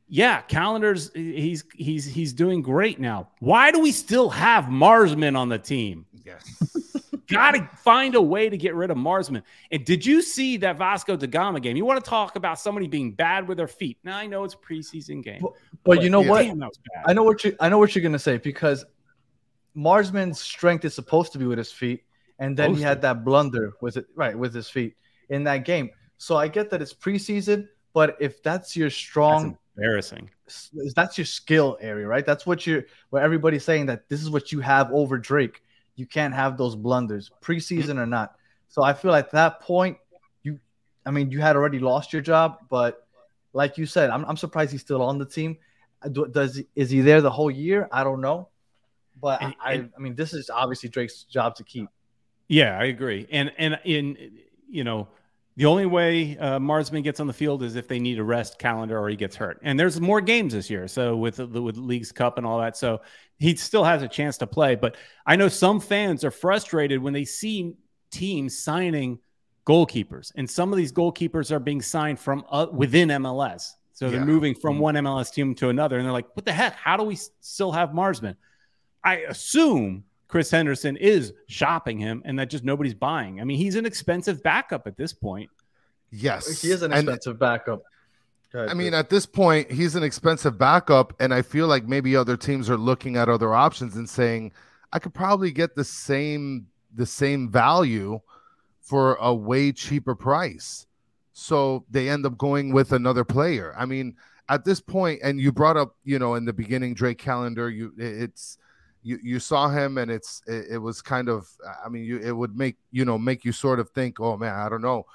yeah, Callender's he's he's he's doing great now. Why do we still have Marsman on the team? yes. Got to find a way to get rid of Marsman. And did you see that Vasco da Gama game? You want to talk about somebody being bad with their feet? Now I know it's a preseason game, But, but you know yeah. what? Damn, that was bad. I know what you I know what you're gonna say because Marsman's strength is supposed to be with his feet, and then he had that blunder with it right with his feet in that game. So I get that it's preseason, but if that's your strong, That's embarrassing. that's, your skill area, right? That's what you're where everybody's saying that this is what you have over Drake. You can't have those blunders, preseason or not. So I feel at that point, you, I mean, you had already lost your job, but like you said, I'm, I'm surprised he's still on the team. Do- Does is he there the whole year? I don't know, but And- I, and- I mean, this is obviously Drake's job to keep. Yeah, I agree. And and in you know, the only way uh, Marsman gets on the field is if they need a rest Callender or he gets hurt. And there's more games this year, so with the with Leagues Cup and all that, so he still has a chance to play. But I know some fans are frustrated when they see teams signing goalkeepers, and some of these goalkeepers are being signed from uh, within MLS. So they're Yeah. moving from one MLS team to another, and they're like, "What the heck? How do we still have Marsman?" I assume Chris Henderson is shopping him, and that just nobody's buying. I mean, he's an expensive backup at this point. Yes. He is an And- expensive backup. Ahead, I mean, Chris. at this point, he's an expensive backup, and I feel like maybe other teams are looking at other options and saying, I could probably get the same the same value for a way cheaper price. So they end up going with another player. I mean, at this point, and you brought up, you know, in the beginning, Drake Callender, you it's you you saw him and it's it, it was kind of I mean, you it would make you know make you sort of think, oh man, I don't know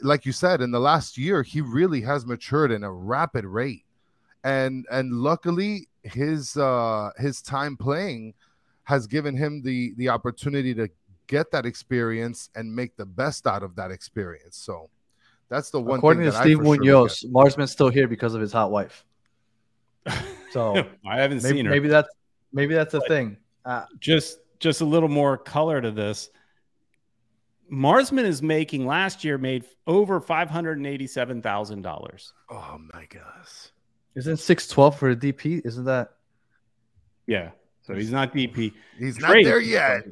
like you said in the last year he really has matured in a rapid rate and and luckily his uh his time playing has given him the the opportunity to get that experience and make the best out of that experience. So that's the one. According thing to that Steve for sure Munoz, Marsman's still here because of his hot wife. So I haven't maybe, seen her. maybe that's maybe that's a thing. Uh, just just a little more color to this. Marsman is making last year made over five hundred and eighty-seven thousand dollars. Oh my gosh. isn't six twelve for a DP? Isn't that? Yeah, so he's not DP. He's not there yet.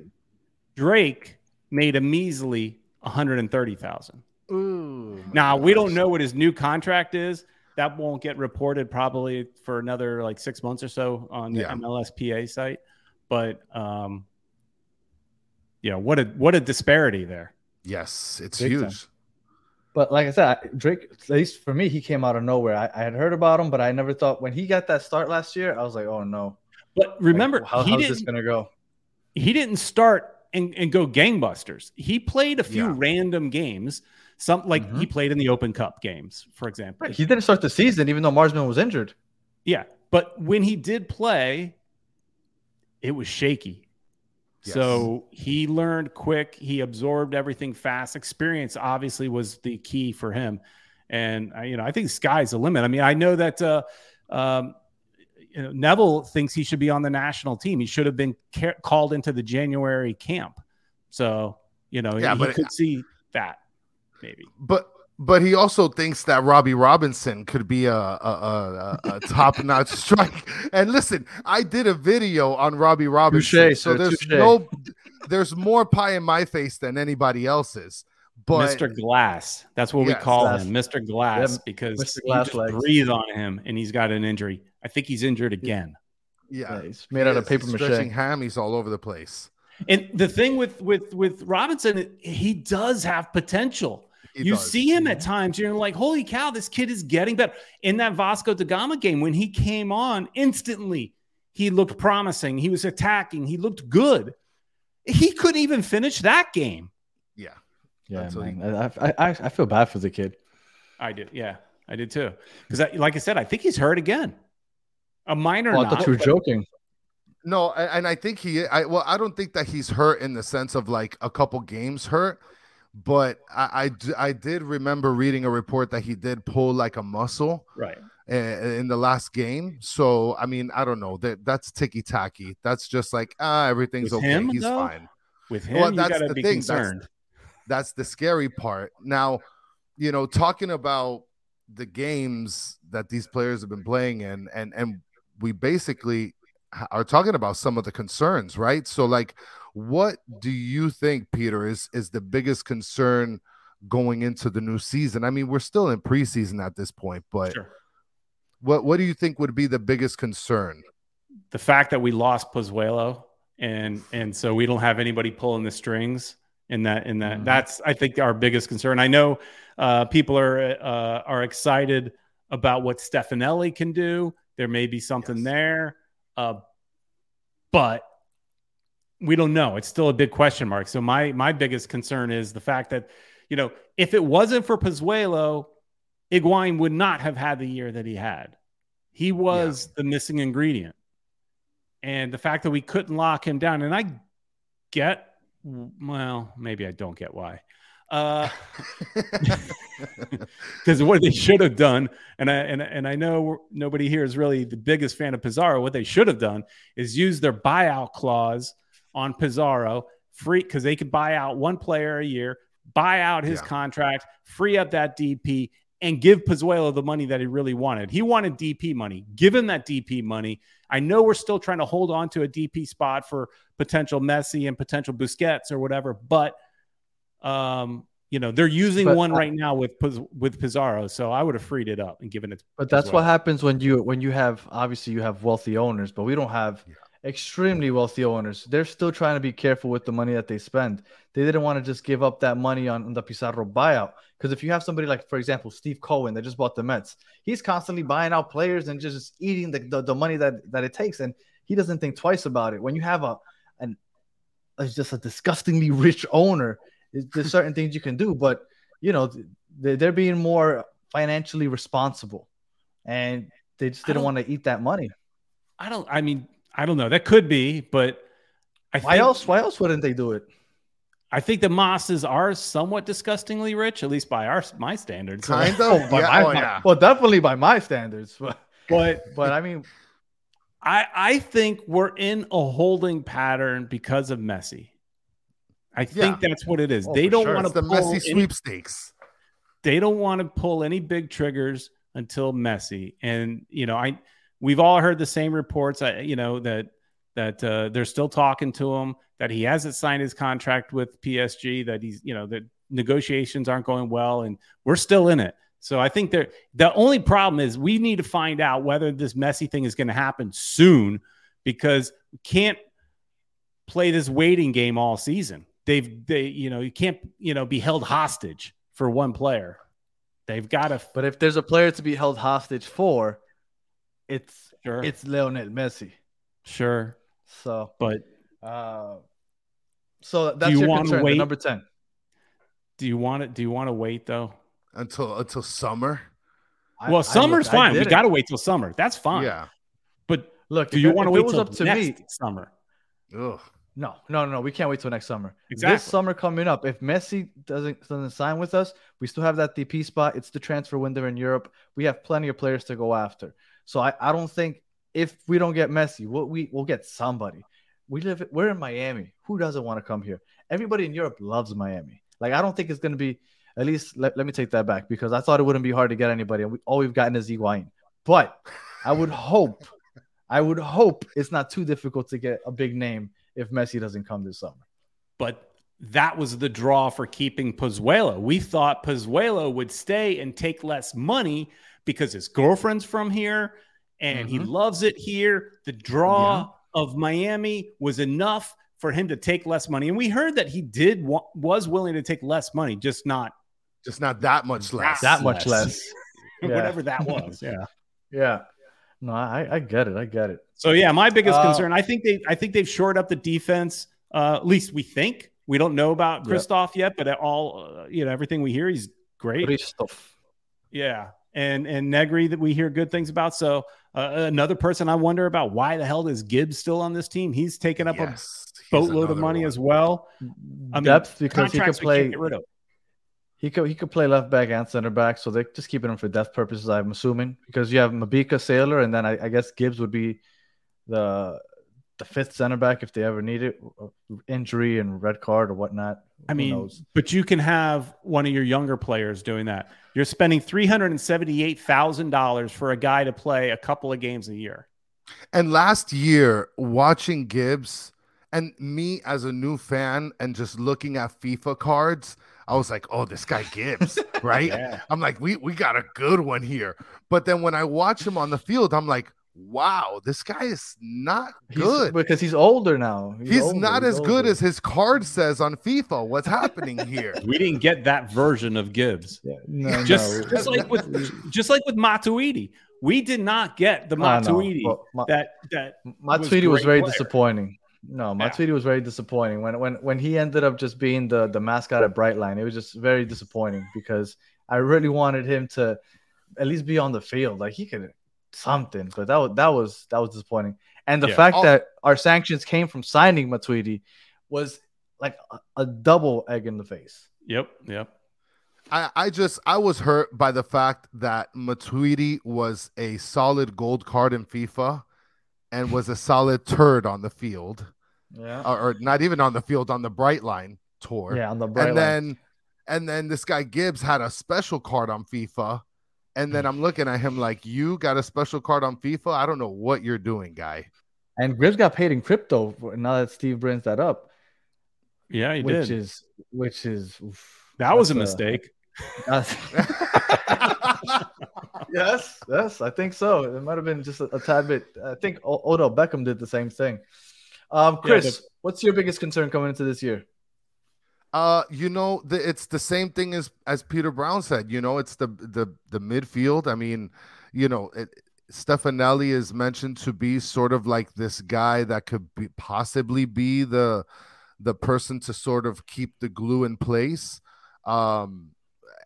Drake made a measly one hundred and thirty thousand. Ooh. Now my we don't know what his new contract is. That won't get reported probably for another like six months or so on the Yeah. MLSPA site. But um, yeah, what a what a disparity there. Yes, it's Big time. huge. But like I said, Drake, at least for me, he came out of nowhere. I, I had heard about him, but I never thought when he got that start last year, I was like, oh no. But remember, Like, how, he how's didn't this gonna go? he didn't start and, and go gangbusters. He played a few Yeah. random games. Some like Mhm. he played in the Open Cup games, for example. He didn't start the season, even though Marsman was injured. Yeah, but when he did play, it was shaky. Yes. So he learned quick. He absorbed everything fast. Experience obviously was the key for him, and I, you know I think sky's the limit. I mean, I know that uh, um, you know, Neville thinks he should be on the national team. He should have been ca- called into the January camp. So you know, Yeah, he but- could see that maybe. But but he also thinks that Robbie Robinson could be a a, a, a, a top notch strike. And listen, I did a video on Robbie Robinson, Touche, so there's touche. no there's more pie in my face than anybody else's. But Mr. Glass. That's what we call him, Mr. Glass, Yeah, because Mr. you Glass just legs. breathe on him and he's got an injury. I think he's injured again. yeah, Yeah, he's made out of paper he's mache. stretching hammies all over the place. And the thing with with with Robinson, he does have potential. He you does. see him at mm-hmm. times, you're like, holy cow, this kid is getting better. In that Vasco da Gama game, when he came on, instantly he looked promising. He was attacking. He looked good. He couldn't even finish that game. Yeah, Yeah, Until he- I, I, I, I feel bad for the kid. I did. Yeah, I did too. Because, like I said, I think he's hurt again. A minor Oh, I not, thought you were but- joking. No, and I think he. I well, I don't think that he's hurt in the sense of like a couple games hurt, but I I did remember reading a report that he did pull like a muscle Right. in the last game. So I mean, I don't know. That that's ticky tacky. That's just like ah, everything's With okay. him, he's though? fine. With him, Well, that's the thing. That's- concerned. That's the scary part. Now, you know, talking about the games that these players have been playing in, and and we basically are talking about some of the concerns, right? So, like, what do you think, Pieter, is is the biggest concern going into the new season? I mean, we're still in preseason at this point, but Sure. what what do you think would be the biggest concern? the fact that we lost Pozuelo and and so we don't have anybody pulling the strings in that in that Mhm. that's I think our biggest concern. I know uh, people are uh, are excited about what Stefanelli can do. There may be something Yes. there, uh, but we don't know. It's still a big question mark. So my my biggest concern is the fact that you know if it wasn't for Pozuelo, Higuain would not have had the year that he had. He was the missing ingredient and the fact that we couldn't lock him down and i get well maybe i don't get why uh because what they should have done and i and, and i know nobody here is really the biggest fan of pizarro what they should have done is use their buyout clause on pizarro free because they could buy out one player a year buy out his Yeah. contract free up that dp and give Pozuelo the money that he really wanted. He wanted DP money. Give him that DP money. I know we're still trying to hold on to a DP spot for potential Messi and potential Busquets or whatever, but um, you know they're using But one I- right now with with Pizarro, so I would have freed it up and given it. But that's well. what happens when you when you have obviously you have wealthy owners, but we don't have Yeah. Extremely wealthy owners. They're still trying to be careful with the money that they spend. They didn't want to just give up that money on, on the Pizarro buyout. Because if you have somebody like, for example, Steve Cohen that just bought the Mets, he's constantly buying out players and just eating the, the, the money that, that it takes. And he doesn't think twice about it. When you have a an it's just a disgustingly rich owner, there's certain things you can do, but you know, they- they're being more financially responsible and they just didn't want to eat that money. I don't. I mean, I don't know. That could be, but I Why think, else? Why else wouldn't they do it? I think the Mases are somewhat disgustingly rich, at least by our my standards. Kind of. Oh, by yeah. my- oh, yeah. Well, definitely by my standards, but But but I mean, I I think we're in a holding pattern because of Messi. I think that's what it is. Oh, they don't sure. want to the pull Messi any, sweepstakes. they don't want to pull any big triggers until Messi. And you know, I we've all heard the same reports. I, you know that that uh, they're still talking to him. That he hasn't signed his contract with PSG. That he's you know that negotiations aren't going well, and we're still in it. So I think there the only problem is we need to find out whether this Messi thing is going to happen soon because we can't play this waiting game all season. They've they you know you can't you know be held hostage for one player. They've got to but if there's a player to be held hostage for, it's sure it's Lionel Messi. sure, So but uh, so that's you your wanna concern. the wait? number ten. do you want it? Do you want to wait though? until until summer. I- well, I summer's I fine. We got to wait till summer. That's fine. Yeah. But look. do you want to wait it was till up to next me? summer? Ugh. No, no, no, no. We can't wait till next summer. Exactly. This summer coming up, if Messi doesn't doesn't sign with us, we still have that DP spot. It's the transfer window in Europe. We have plenty of players to go after. So I, I don't think if we don't get Messi, we'll, we we'll get somebody. We live we're in Miami. Who doesn't want to come here? Everybody in Europe loves Miami. Like I don't think it's gonna be at least let, let me take that back because I thought it wouldn't be hard to get anybody. And we, all we've gotten is Higuain. But I would hope, I would hope it's not too difficult to get a big name if Messi doesn't come this summer. But that was the draw for keeping Pozuelo. We thought Pozuelo would stay and take less money because his girlfriend's from here and he Mhm. loves it here. The draw of Miami was enough for him to take less money. And we heard that he did wa- was willing to take less money, just not Just not that much less. That much less. less. Yeah. whatever that was. Yeah. Yeah. No, I, I get it. I get it. So yeah, my biggest Uh, concern. I think they. I think they've shored up the defense. Uh, at least we think. We don't know about Yeah. Kryvtsov yet, but at all uh, you know, everything we hear, he's great. Kryvtsov. Yeah, and and Negri that we hear good things about. So uh, another person I wonder about why the hell is Gibbs still on this team? He's taken up Yes, a boatload of money one. as well. I mean, Depth because he could play. get rid of. He could he could play left back and center back, so they're just keeping him for depth purposes. I'm assuming because you have Mabika Sailor, and then I, I guess Gibbs would be the the fifth center back if they ever need it, uh, injury and red card or whatnot. I Who mean, knows? but you can have one of your younger players doing that. You're spending three hundred and seventy-eight thousand dollars for a guy to play a couple of games a year. And last year, watching Gibbs and me as a new fan and just looking at FIFA cards, I was like, oh, this guy Gibbs, right? Yeah. I'm like, we, we got a good one here. But then when I watch him on the field, I'm like, wow, this guy is not He's- good. because he's older now. He's, older, not he's as good as his card says on FIFA. What's happening here? We didn't get that version of Gibbs. Yeah, no, just no. just like with just like with Matuidi, we did not get the Oh, no. Matuidi Well, Ma- that that Matuidi was was very player. disappointing. No, Yeah. Matuidi was very disappointing when when when he ended up just being the the mascot at Brightline. It was just very disappointing because I really wanted him to at least be on the field. Like he could something, but that was that was that was disappointing. And the Yeah. fact Oh. that our sanctions came from signing Matuidi was like a, a double egg in the face. Yep, yep. I, I just I was hurt by the fact that Matuidi was a solid gold card in FIFA and was a solid turd on the field. Yeah. or, or not even on the field on the Brightline tour. Yeah, on the bright and line. then and then this guy Gibbs had a special card on FIFA. And then I'm looking at him like, you got a special card on FIFA? I don't know what you're doing, guy. And Gibbs got paid in crypto for- now that Steve brings that up, Yeah, he did. which did. is which is oof, that was a that's mistake. yes, yes, I think so. It might have been just a, a tad bit. I think o- Odell Beckham did the same thing. Um, Yeah, Chris, what's your biggest concern coming into this year? Uh, you know, the, it's the same thing as as Pieter Brown said. You know, it's the the the midfield. I mean, you know, it, Stefanelli is mentioned to be sort of like this guy that could be possibly be the the person to sort of keep the glue in place. Um,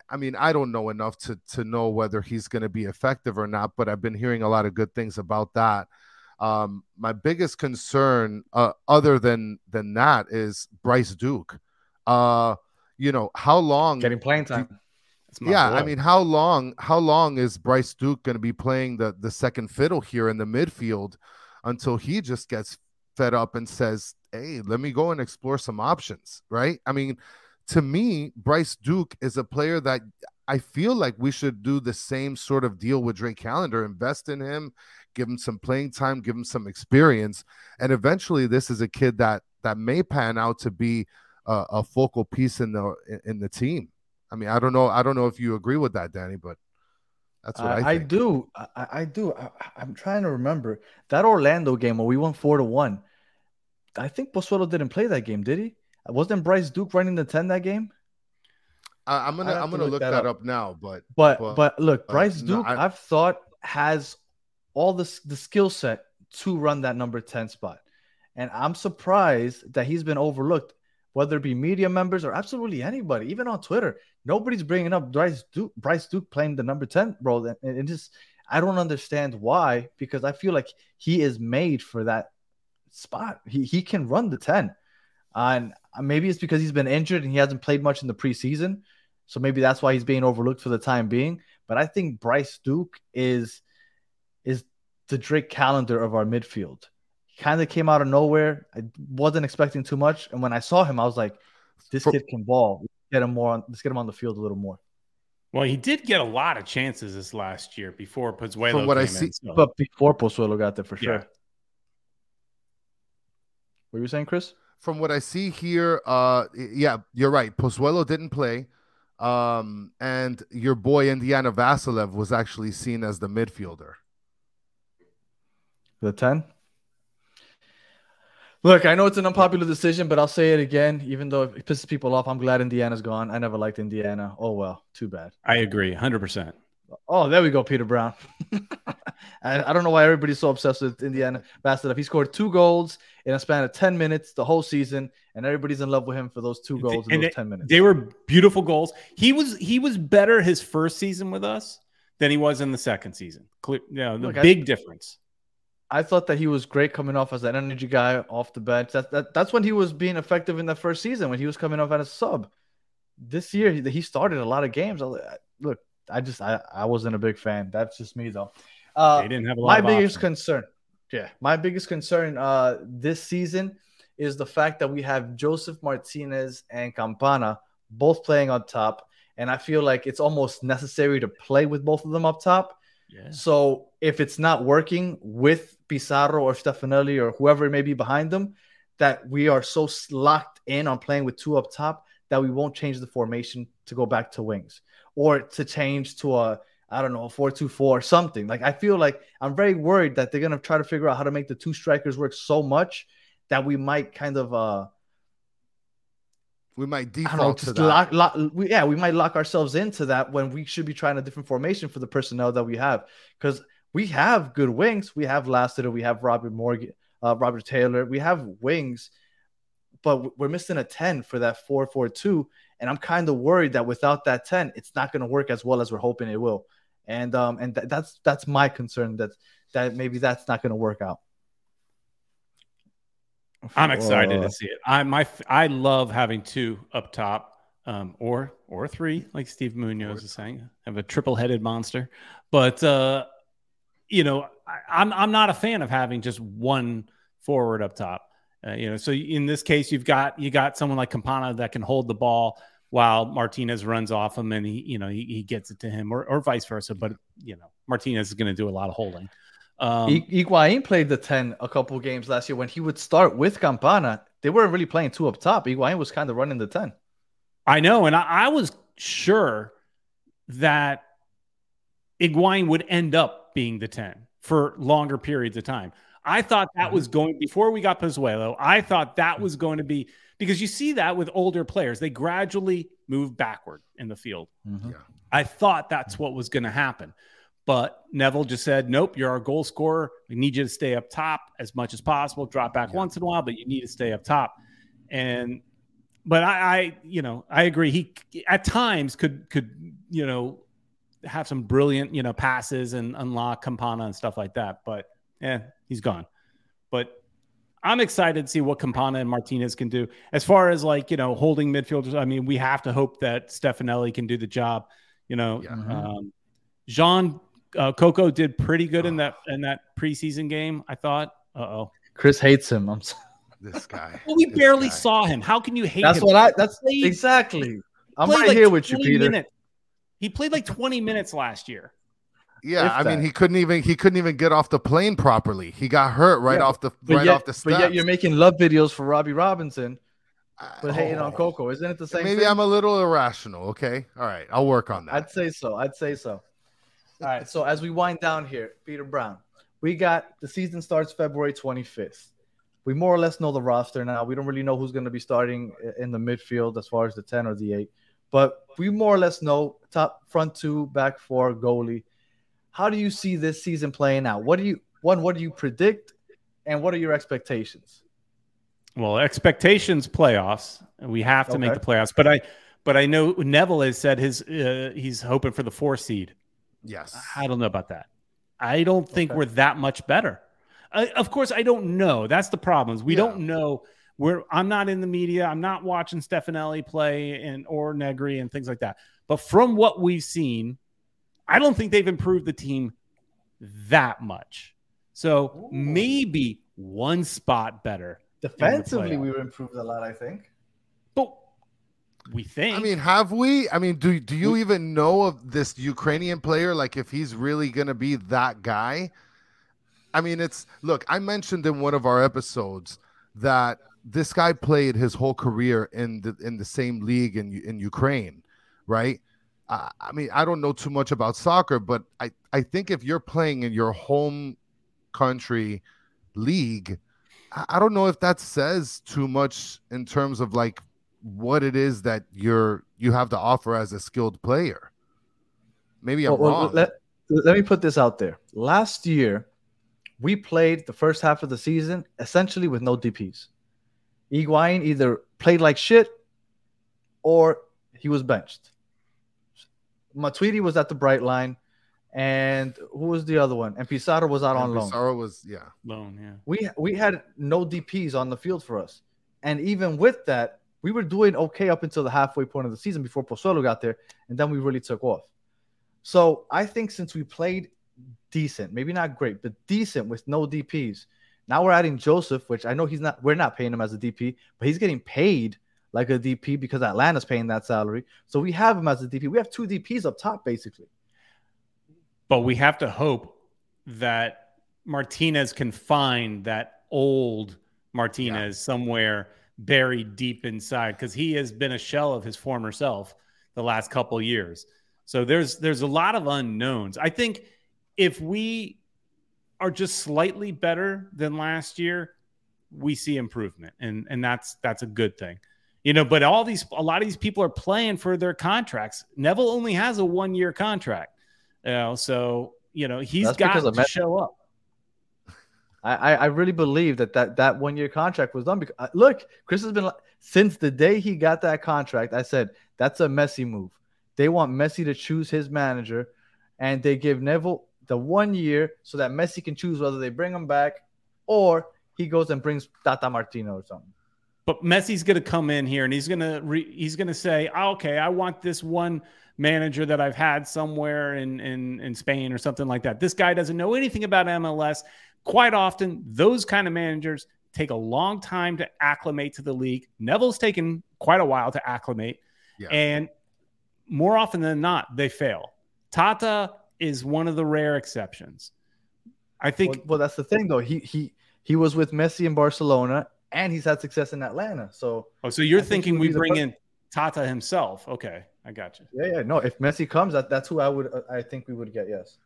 I mean, I don't know enough to to know whether he's going to be effective or not, but I've been hearing a lot of good things about that. Um, my biggest concern, uh, other than than that, is Bryce Duke. Uh, you know, how long Getting playing time. Yeah, boy. I mean, how long? How long is Bryce Duke going to be playing the the second fiddle here in the midfield until he just gets fed up and says, "Hey, let me go and explore some options." Right? I mean, to me, Bryce Duke is a player that I feel like we should do the same sort of deal with Drake Callender. invest in him, give him some playing time, give him some experience, and eventually, this is a kid that that may pan out to be a, a focal piece in the in the team. I mean, I don't know. I don't know if you agree with that, Danny, but that's what I, I, I do. I, I do. I, I'm trying to remember that Orlando game where we won four to one. I think Pozuelo didn't play that game, did he? Wasn't Bryce Duke running the ten that game? I, am gonna have I'm to gonna look look that that up. up, now, but But Well, but look, uh, Bryce no, Duke, I- I've thought has all the the skill set to run that number ten spot, and I'm surprised that he's been overlooked. Whether it be media members or absolutely anybody, even on Twitter, nobody's bringing up Bryce Duke. Bryce Duke playing the number ten role, and it just I don't understand why because I feel like he is made for that spot. He he can run the ten, and maybe it's because he's been injured and he hasn't played much in the preseason. So maybe that's why he's being overlooked for the time being. But I think Bryce Duke is is the Drake Callender of our midfield. He kind of came out of nowhere. I wasn't expecting too much, and when I saw him, I was like, "This For- kid can ball. Let's get him more. On, let's get him on the field a little more." well, he did get a lot of chances this last year before Pozuelo From what I came see- in, so- But before Pozuelo got there, for sure. Yeah. What were you saying, Chris? from what I see here, uh, yeah, you're right. Pozuelo didn't play, um, and your boy Indiana Vassilev was actually seen as the midfielder. The 10? Look, I know it's an unpopular decision, but I'll say it again. Even though it pisses people off, I'm glad Indiana's gone. I never liked Indiana. Oh, well, too bad. I agree, hundred percent. Oh, there we go, Pieter Brown. I, I don't know why everybody's so obsessed with Indiana Vassilev. He scored two goals in a span of 10 minutes the whole season, and everybody's in love with him for those two goals in And those they- 10 minutes. They were beautiful goals. He was he was better his first season with us than he was in the second season. Clear, you know, the Look, I- big difference. I thought that he was great coming off as an energy guy off the bench. That, that that's when he was being effective in the first season when he was coming off as a sub. This year he, he started a lot of games. I, look, I just I, I wasn't a big fan. That's just me though. Uh, They didn't have a lot my biggest options. concern, yeah, my biggest concern uh this season is the fact that we have Josef Martinez and Campana both playing on top, and I feel like it's almost necessary to play with both of them up top. So if it's not working with Pizarro or Stefanelli or whoever it may be behind them, that we are so locked in on playing with two up top that we won't change the formation to go back to wings or to change to a I don't know, a 4-2-4 or something. Like I feel like I'm very worried that they're gonna try to figure out how to make the two strikers work so much that we might kind of uh We might don't know, default to that. lock, lock, we, yeah, we might lock ourselves into that when we should be trying a different formation for the personnel that we have. Because we have good wings. We have Lassiter, we have Robert Morgan, uh, Robert Taylor, we have wings, but we're missing a 10 for that 4 4 2. And I'm kind of worried that without that 10, it's not going to work as well as we're hoping it will. And um and th- that's that's my concern that that maybe that's not going to work out. I'm excited Uh, to see it. I my I love having two up top, um, or or three, like Steve Munoz is saying. Have a triple headed monster, but uh, you know, I, I'm I'm not a fan of having just one forward up top. Uh, you know, so in this case, you've got you got someone like Campana that can hold the ball while Martinez runs off him and he you know he, he gets it to him, or or vice versa. But you know, Martinez is going to do a lot of holding. Um, I- Higuain played the 10 a couple games last year when he would start with Campana. They weren't really playing two up top. Higuain was kind of running the 10. I know, and I, I was sure that Higuain would end up being the 10 for longer periods of time. I thought that was going before we got Pozuelo. I thought that was going to be because you see that with older players, they gradually move backward in the field. Yeah. I thought that's what was going to happen. But Neville just said, nope, you're our goal scorer. We need you to stay up top as much as possible. Drop back once in a while, but you need to stay up top. And, but I, I, you know, I agree. He at times could, could, you know, have some brilliant, you know, passes and unlock Campana and stuff like that. But yeah, he's gone. But I'm excited to see what Campana and Martinez can do. As far as like, you know, holding midfielders, I mean, we have to hope that Stefanelli can do the job. You know, Yeah. um, Jean uh, Coco did pretty good in that in that preseason game. I thought. Uh oh. Chris hates him. I'm sorry. This guy. Well, we This barely guy. saw him. How can you hate That's him? what I. That's Played- exactly. I'm right like here with you, Pieter. minutes. He played like 20 minutes last year. Yeah, If I mean he couldn't even he couldn't even get off the plane properly. He got hurt right Yeah, off the right yet, off the steps. but yet you're making love videos for Robbie Robinson, but hating on Oh. Coco. Isn't it the same? Maybe thing? I'm a little irrational. Okay, all right, I'll work on that. I'd say so. I'd say so. All right. So as we wind down here, Pieter Brown, we got the season starts February 25th. We more or less know the roster now. We don't really know who's going to be starting in the midfield as far as the 10 or the 8, but we more or less know top front two, back four, goalie. How do you see this season playing out? What do you one? What do you predict, and what are your expectations? Well, expectations playoffs. We have to make the playoffs. But I but I know Neville has said his uh, he's hoping for the four seed. Yes, I don't know about that. I don't think Okay. we're that much better. I, of course, I don't know. That's the problem. is We Yeah. don't know. We're I'm not in the media. I'm not watching Stefanelli play and or Negri and things like that. But from what we've seen, I don't think they've improved the team that much. So Ooh. maybe one spot better. Defensively, we improved a lot. I think. But we think. I mean, have we? I mean, do do you even know of this Ukrainian player? Like, if he's really gonna be that guy? I mean, it's look. I mentioned in one of our episodes that this guy played his whole career in the in the same league in in Ukraine, right? Uh, I mean, I don't know too much about soccer, but I I think if you're playing in your home country league, I, I don't know if that says too much in terms of like what it is that you're you have to offer as a skilled player. Maybe I'm Well, well, wrong. let, let me put this out there. Last year, we played the first half of the season essentially with no DPs. Higuain either played like shit or he was benched. Matuidi was at the Brightline, and who was the other one? And Pizarro was out on And loan. Pizarro was yeah. loan, yeah. We we had no DPs on the field for us, and even with that, we were doing okay up until the halfway point of the season before Pozuelo got there, and then we really took off. So I think since we played decent, maybe not great, but decent with no DPs, now we're adding Josef, which I know he's not. We're not paying him as a DP, but he's getting paid like a DP because Atlanta's paying that salary. So we have him as a DP. We have two DPs up top basically. But we have to hope that Martinez can find that old Martinez somewhere buried deep inside because he has been a shell of his former self the last couple years. So there's there's a lot of unknowns. I think if we are just slightly better than last year, we see improvement, and and that's that's a good thing. You know, but all these a lot of these people are playing for their contracts. Neville only has a one year contract. You know, so you know he's That's got to Met- show up. I, I really believe that that, that one year contract was done because uh, look, Chris has been since the day he got that contract. I said that's a Messi move. They want Messi to choose his manager, and they give Neville the one year so that Messi can choose whether they bring him back or he goes and brings Tata Martino or something. But Messi's going to come in here and he's going to re- he's going to say, oh, "Okay, I want this one manager that I've had somewhere in, in in Spain or something like that." This guy doesn't know anything about MLS. Quite often, those kind of managers take a long time to acclimate to the league. Neville's taken quite a while to acclimate, Yeah. and more often than not, they fail. Tata is one of the rare exceptions. I think Well, well, that's the thing though. He he he was with Messi in Barcelona, and he's had success in Atlanta. So Oh, so you're I thinking he would we be the bring in Tata himself? Okay, I got you. yeah, yeah, no. If Messi comes, that that's who I would uh, I think we would get. Yes.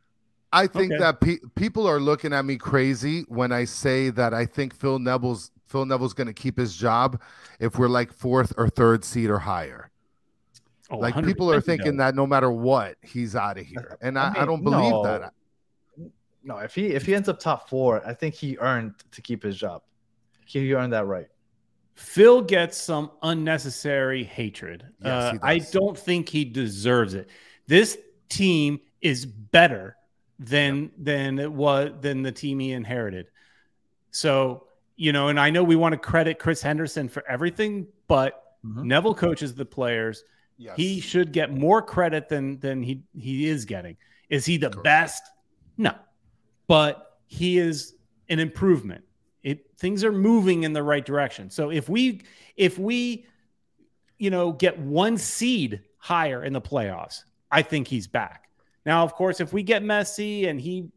I think Okay. that pe- people are looking at me crazy when I say that I think Phil Neville's Phil Neville's going to keep his job if we're like fourth or third seed or higher. Oh, like people are thinking does. that no matter what, he's out of here, and I, I, mean, don't believe no. that. No, if he if he ends up top four, I think he earned to keep his job. He earned that right. Phil gets some unnecessary hatred. Yes, Uh, I don't think he deserves it. This team is better than than it was than the team he inherited. So you know, and I know we want to credit Chris Henderson for everything, but Mhm. Neville coaches the players. Yes. He should get more credit than than he he is getting. Is he the Correct. best? No, but he is an improvement. It things are moving in the right direction. So if we if we you know get one seed higher in the playoffs, I think he's back. Now, of course, if we get Messi and he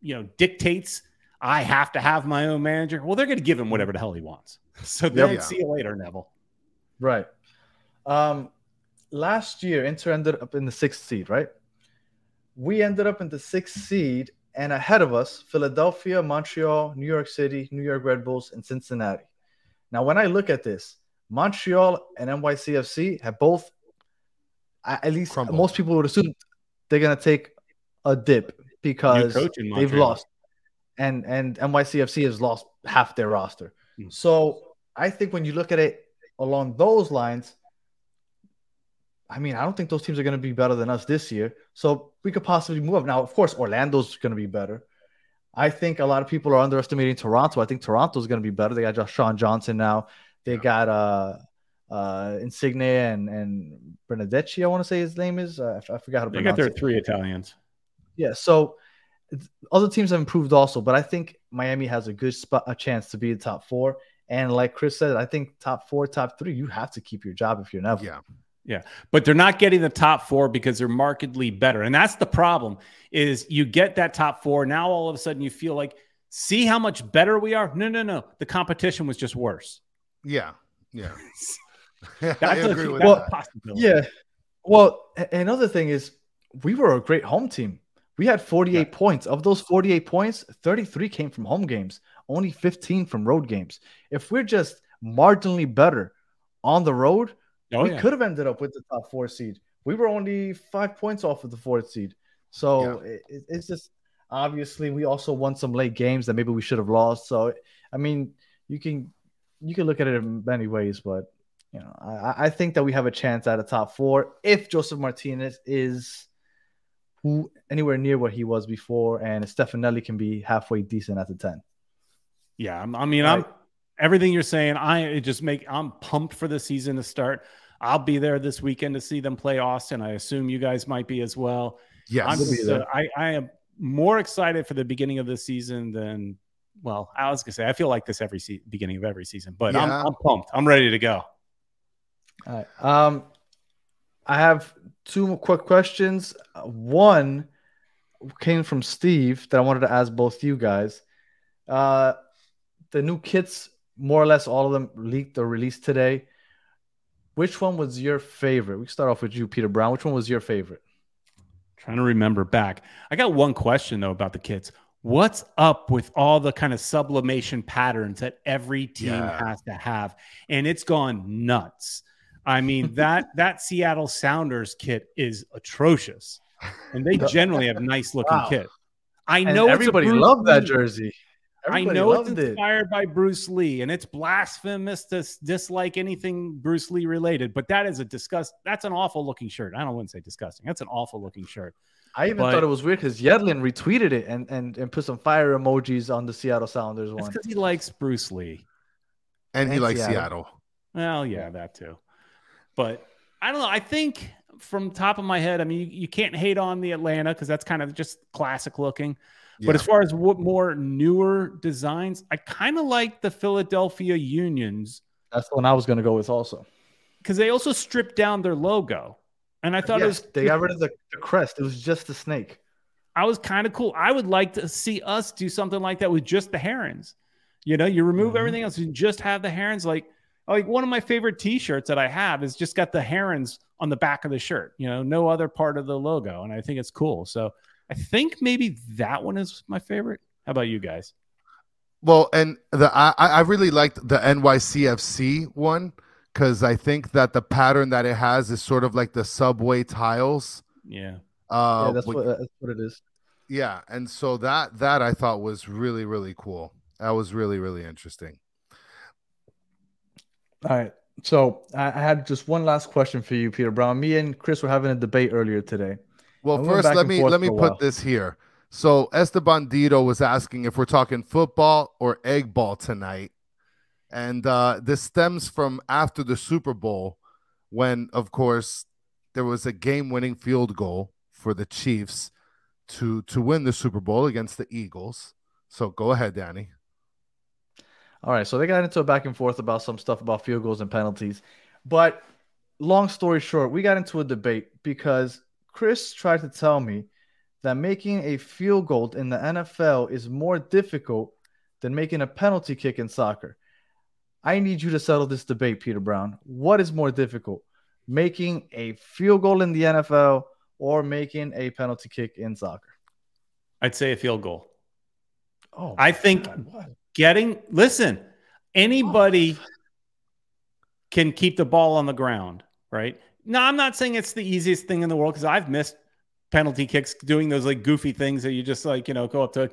you know dictates I have to have my own manager, well, they're going to give him whatever the hell he wants. So then Yeah. see you later, Neville. Right. Um, last year, Inter ended up in the sixth seed, right? We ended up in the sixth seed, and ahead of us, Philadelphia, Montreal, New York City, New York Red Bulls, and Cincinnati. Now, when I look at this, Montreal and NYCFC have both, at least Crumbled. most people would assume they're going to take a dip because they've lost, and and NYCFC has lost half their roster. Hmm. So I think when you look at it along those lines, I mean, I don't think those teams are going to be better than us this year. So we could possibly move up. Now, of course, Orlando's going to be better. I think a lot of people are underestimating Toronto. I think Toronto's going to be better. They got Josh Sean Johnson now. They got uh uh Insigne and and Bernadette. I want to say his name is. Uh, I f- I forgot how to They pronounce got their it. three Italians. Yeah, so other teams have improved also, but I think Miami has a good spot, a chance to be the top four. And like Chris said, I think top four, top three, you have to keep your job if you're Neville. Yeah. Yeah. But they're not getting the top four because they're markedly better and that's the problem is you get that top four now all of a sudden you feel like see how much better we are no no no the competition was just worse Yeah. Yeah. that's I a, agree with that's a that. possibility. Yeah. Well, another thing is we were a great home team. We had 48 points. Of those 48 points, 33 came from home games, only 15 from road games. If we're just marginally better on the road, oh we yeah could have ended up with the top four seed. We were only five points off of the fourth seed. So it, it- it's just obviously we also won some late games that maybe we should have lost. So I mean, you can you can look at it in many ways, but you know, I, I think that we have a chance at a top four if Josef Martinez is who anywhere near what he was before, and Stefanelli can be halfway decent at the ten. yeah I'm- i mean i'm everything you're saying i it just make i'm pumped for the season to start i'll be there this weekend to see them play austin i assume you guys might be as well Yes. I'm just, uh, I, I am more excited for the beginning of the season than, well, I was gonna say I feel like this every se- beginning of every season, but I'm, I'm pumped. I'm ready to go. All right. Um, I have two quick questions. Uh, One came from Steve that I wanted to ask both you guys. Uh, the new kits, more or less, all of them leaked or released today. Which one was your favorite? We can start off with you, Pieter Brown. Which one was your favorite? Trying to remember back. I got one question though about the kits. What's up with all the kind of sublimation patterns that every team Yeah. has to have? And it's gone nuts. I mean, that that Seattle Sounders kit is atrocious. And they generally have nice looking Wow. kits. I know it's everybody Bruce loved that jersey. Everybody I know it's loved it. inspired by Bruce Lee, and it's blasphemous to dislike anything Bruce Lee related. But that is a disgust. That's an awful looking shirt. I don't want to say disgusting. That's an awful looking shirt. I even but- thought it was weird because Yedlin retweeted it and, and, and put some fire emojis on the Seattle Sounders That's one. because he likes Bruce Lee. and he likes Seattle. Seattle. Well, yeah, that too. But I don't know. I think from top of my head, I mean, you, you can't hate on the Atlanta because that's kind of just classic looking. But as far as what more newer designs, I kind of like the Philadelphia Unions That's the one I was going to go with also. because they also stripped down their logo. And I thought it was they got rid of the, the crest. It was just the snake. I was kind of cool. I would like to see us do something like that with just the herons. You know, you remove Mhm. everything else, you just have the herons. Like, like one of my favorite T-shirts that I have is just got the herons on the back of the shirt. You know, no other part of the logo, and I think it's cool. So I think maybe that one is my favorite. How about you guys? Well, and the I, I really liked the NYCFC one because I think that the pattern that it has is sort of like the subway tiles. Yeah, Uh, yeah, that's with- what, that's what it is. yeah, and so that that I thought was really really cool. That was really really interesting. All right. So I, had just one last question for you, Pieter Brown. Me and Chris were having a debate earlier today. Well, went first let me let me put while. this here. So Esteban Dito was asking if we're talking football or egg ball tonight. And uh, this stems from after the Super Bowl, when, of course, there was a game winning field goal for the Chiefs to, to win the Super Bowl against the Eagles. So go ahead, Danny. All right, so they got into a back and forth about some stuff about field goals and penalties. But long story short, we got into a debate because Chris tried to tell me that making a field goal in the NFL is more difficult than making a penalty kick in soccer. I need you to settle this debate, Pieter Brown. What is more difficult, making a field goal in the NFL or making a penalty kick in soccer? I'd say a field goal. Oh, I think God? Getting listen, anybody oh, can keep the ball on the ground, right? No, I'm not saying it's the easiest thing in the world because I've missed penalty kicks doing those like goofy things that you just like, you know, go up to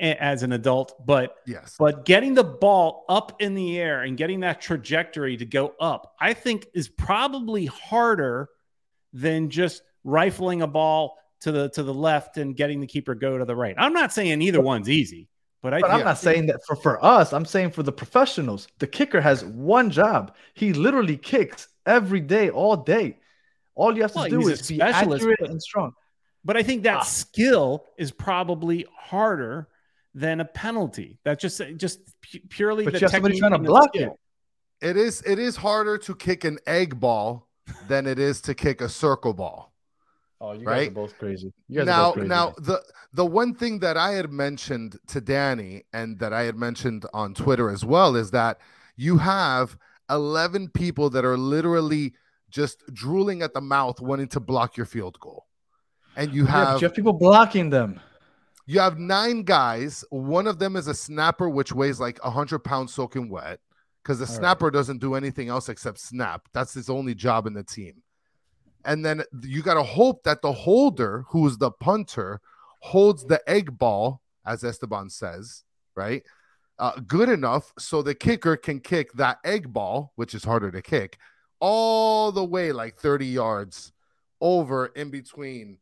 as an adult, but Yes. but getting the ball up in the air and getting that trajectory to go up, I think is probably harder than just rifling a ball to the to the left and getting the keeper go to the right. I'm not saying either one's easy, but I But I'm think- not saying that for, for us. I'm saying for the professionals. The kicker has one job. He literally kicks every day, all day. All you have to Well, do is be accurate but- and strong. But I think that Ah. skill is probably harder than a penalty. That just just purely. But the you have somebody technique trying to block skill. it. It is it is harder to kick an egg ball than it is to kick a circle ball. Oh, you guys Right? are both crazy. You guys now both crazy. now the the one thing that I had mentioned to Danny and that I had mentioned on Twitter as well is that you have 11 people that are literally just drooling at the mouth wanting to block your field goal. And you Yeah, have you have people blocking them. you have nine guys. One of them is a snapper, which weighs like 100 pounds soaking wet because the All right. snapper doesn't do anything else except snap. That's his only job in the team. And then you got to hope that the holder, who's the punter, holds the egg ball, as Esteban says, right? Uh, good enough so the kicker can kick that egg ball, which is harder to kick, all the way like 30 yards over in between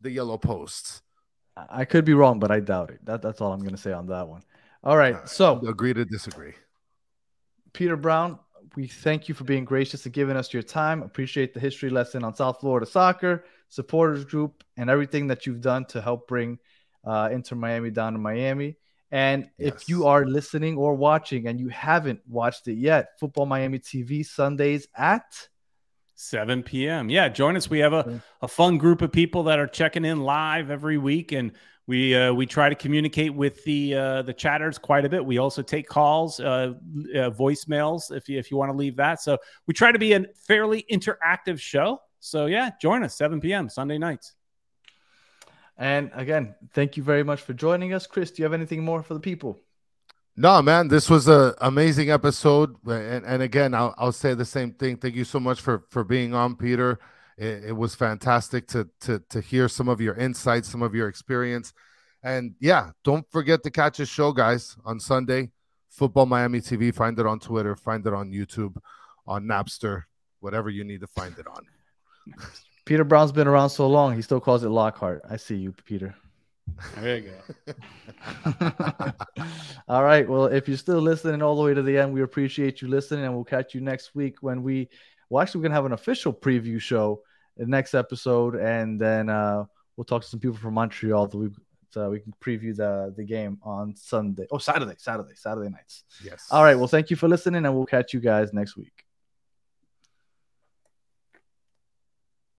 the yellow posts. I I could be wrong, but I doubt it. That, that's all I'm going to say on that one. All right. So, Agree to disagree. Pieter Brown, we thank you for being gracious and giving us your time. Appreciate the history lesson on South Florida soccer, supporters group, and everything that you've done to help bring uh, Inter Miami down to Miami. And if you are listening or watching and you haven't watched it yet, Futbol Miami TV Sundays at 7 p.m. Yeah, join us. We have a, a fun group of people that are checking in live every week, and we uh, we try to communicate with the uh, the chatters quite a bit. We also take calls, uh, uh, voicemails if you if you want to leave that. So we try to be a fairly interactive show. So yeah, join us 7 p.m. Sunday nights. and again, thank you very much for joining us. Chris, do you have anything more for the people? No, man, this was a amazing episode, and, and again, I'll, I'll say the same thing. Thank you so much for for being on, Pieter. It, it was fantastic to to to hear some of your insights, some of your experience, and yeah, don't forget to catch his show, guys, on Sunday. Futbol Miami TV. Find it on Twitter. Find it on YouTube, on Napster, whatever you need to find it on. Pieter Brown's been around so long, he still calls it Lockhart. I see you, Pieter. There you go. all right. Well, if you're still listening all the way to the end, we appreciate you listening, and we'll catch you next week when we, well, actually, we're gonna have an official preview show the next episode, and then uh, we'll talk to some people from Montreal that we so we can preview the the game on Sunday. Oh, Saturday, Saturday, Saturday nights. Yes. All right. Well, thank you for listening, and we'll catch you guys next week.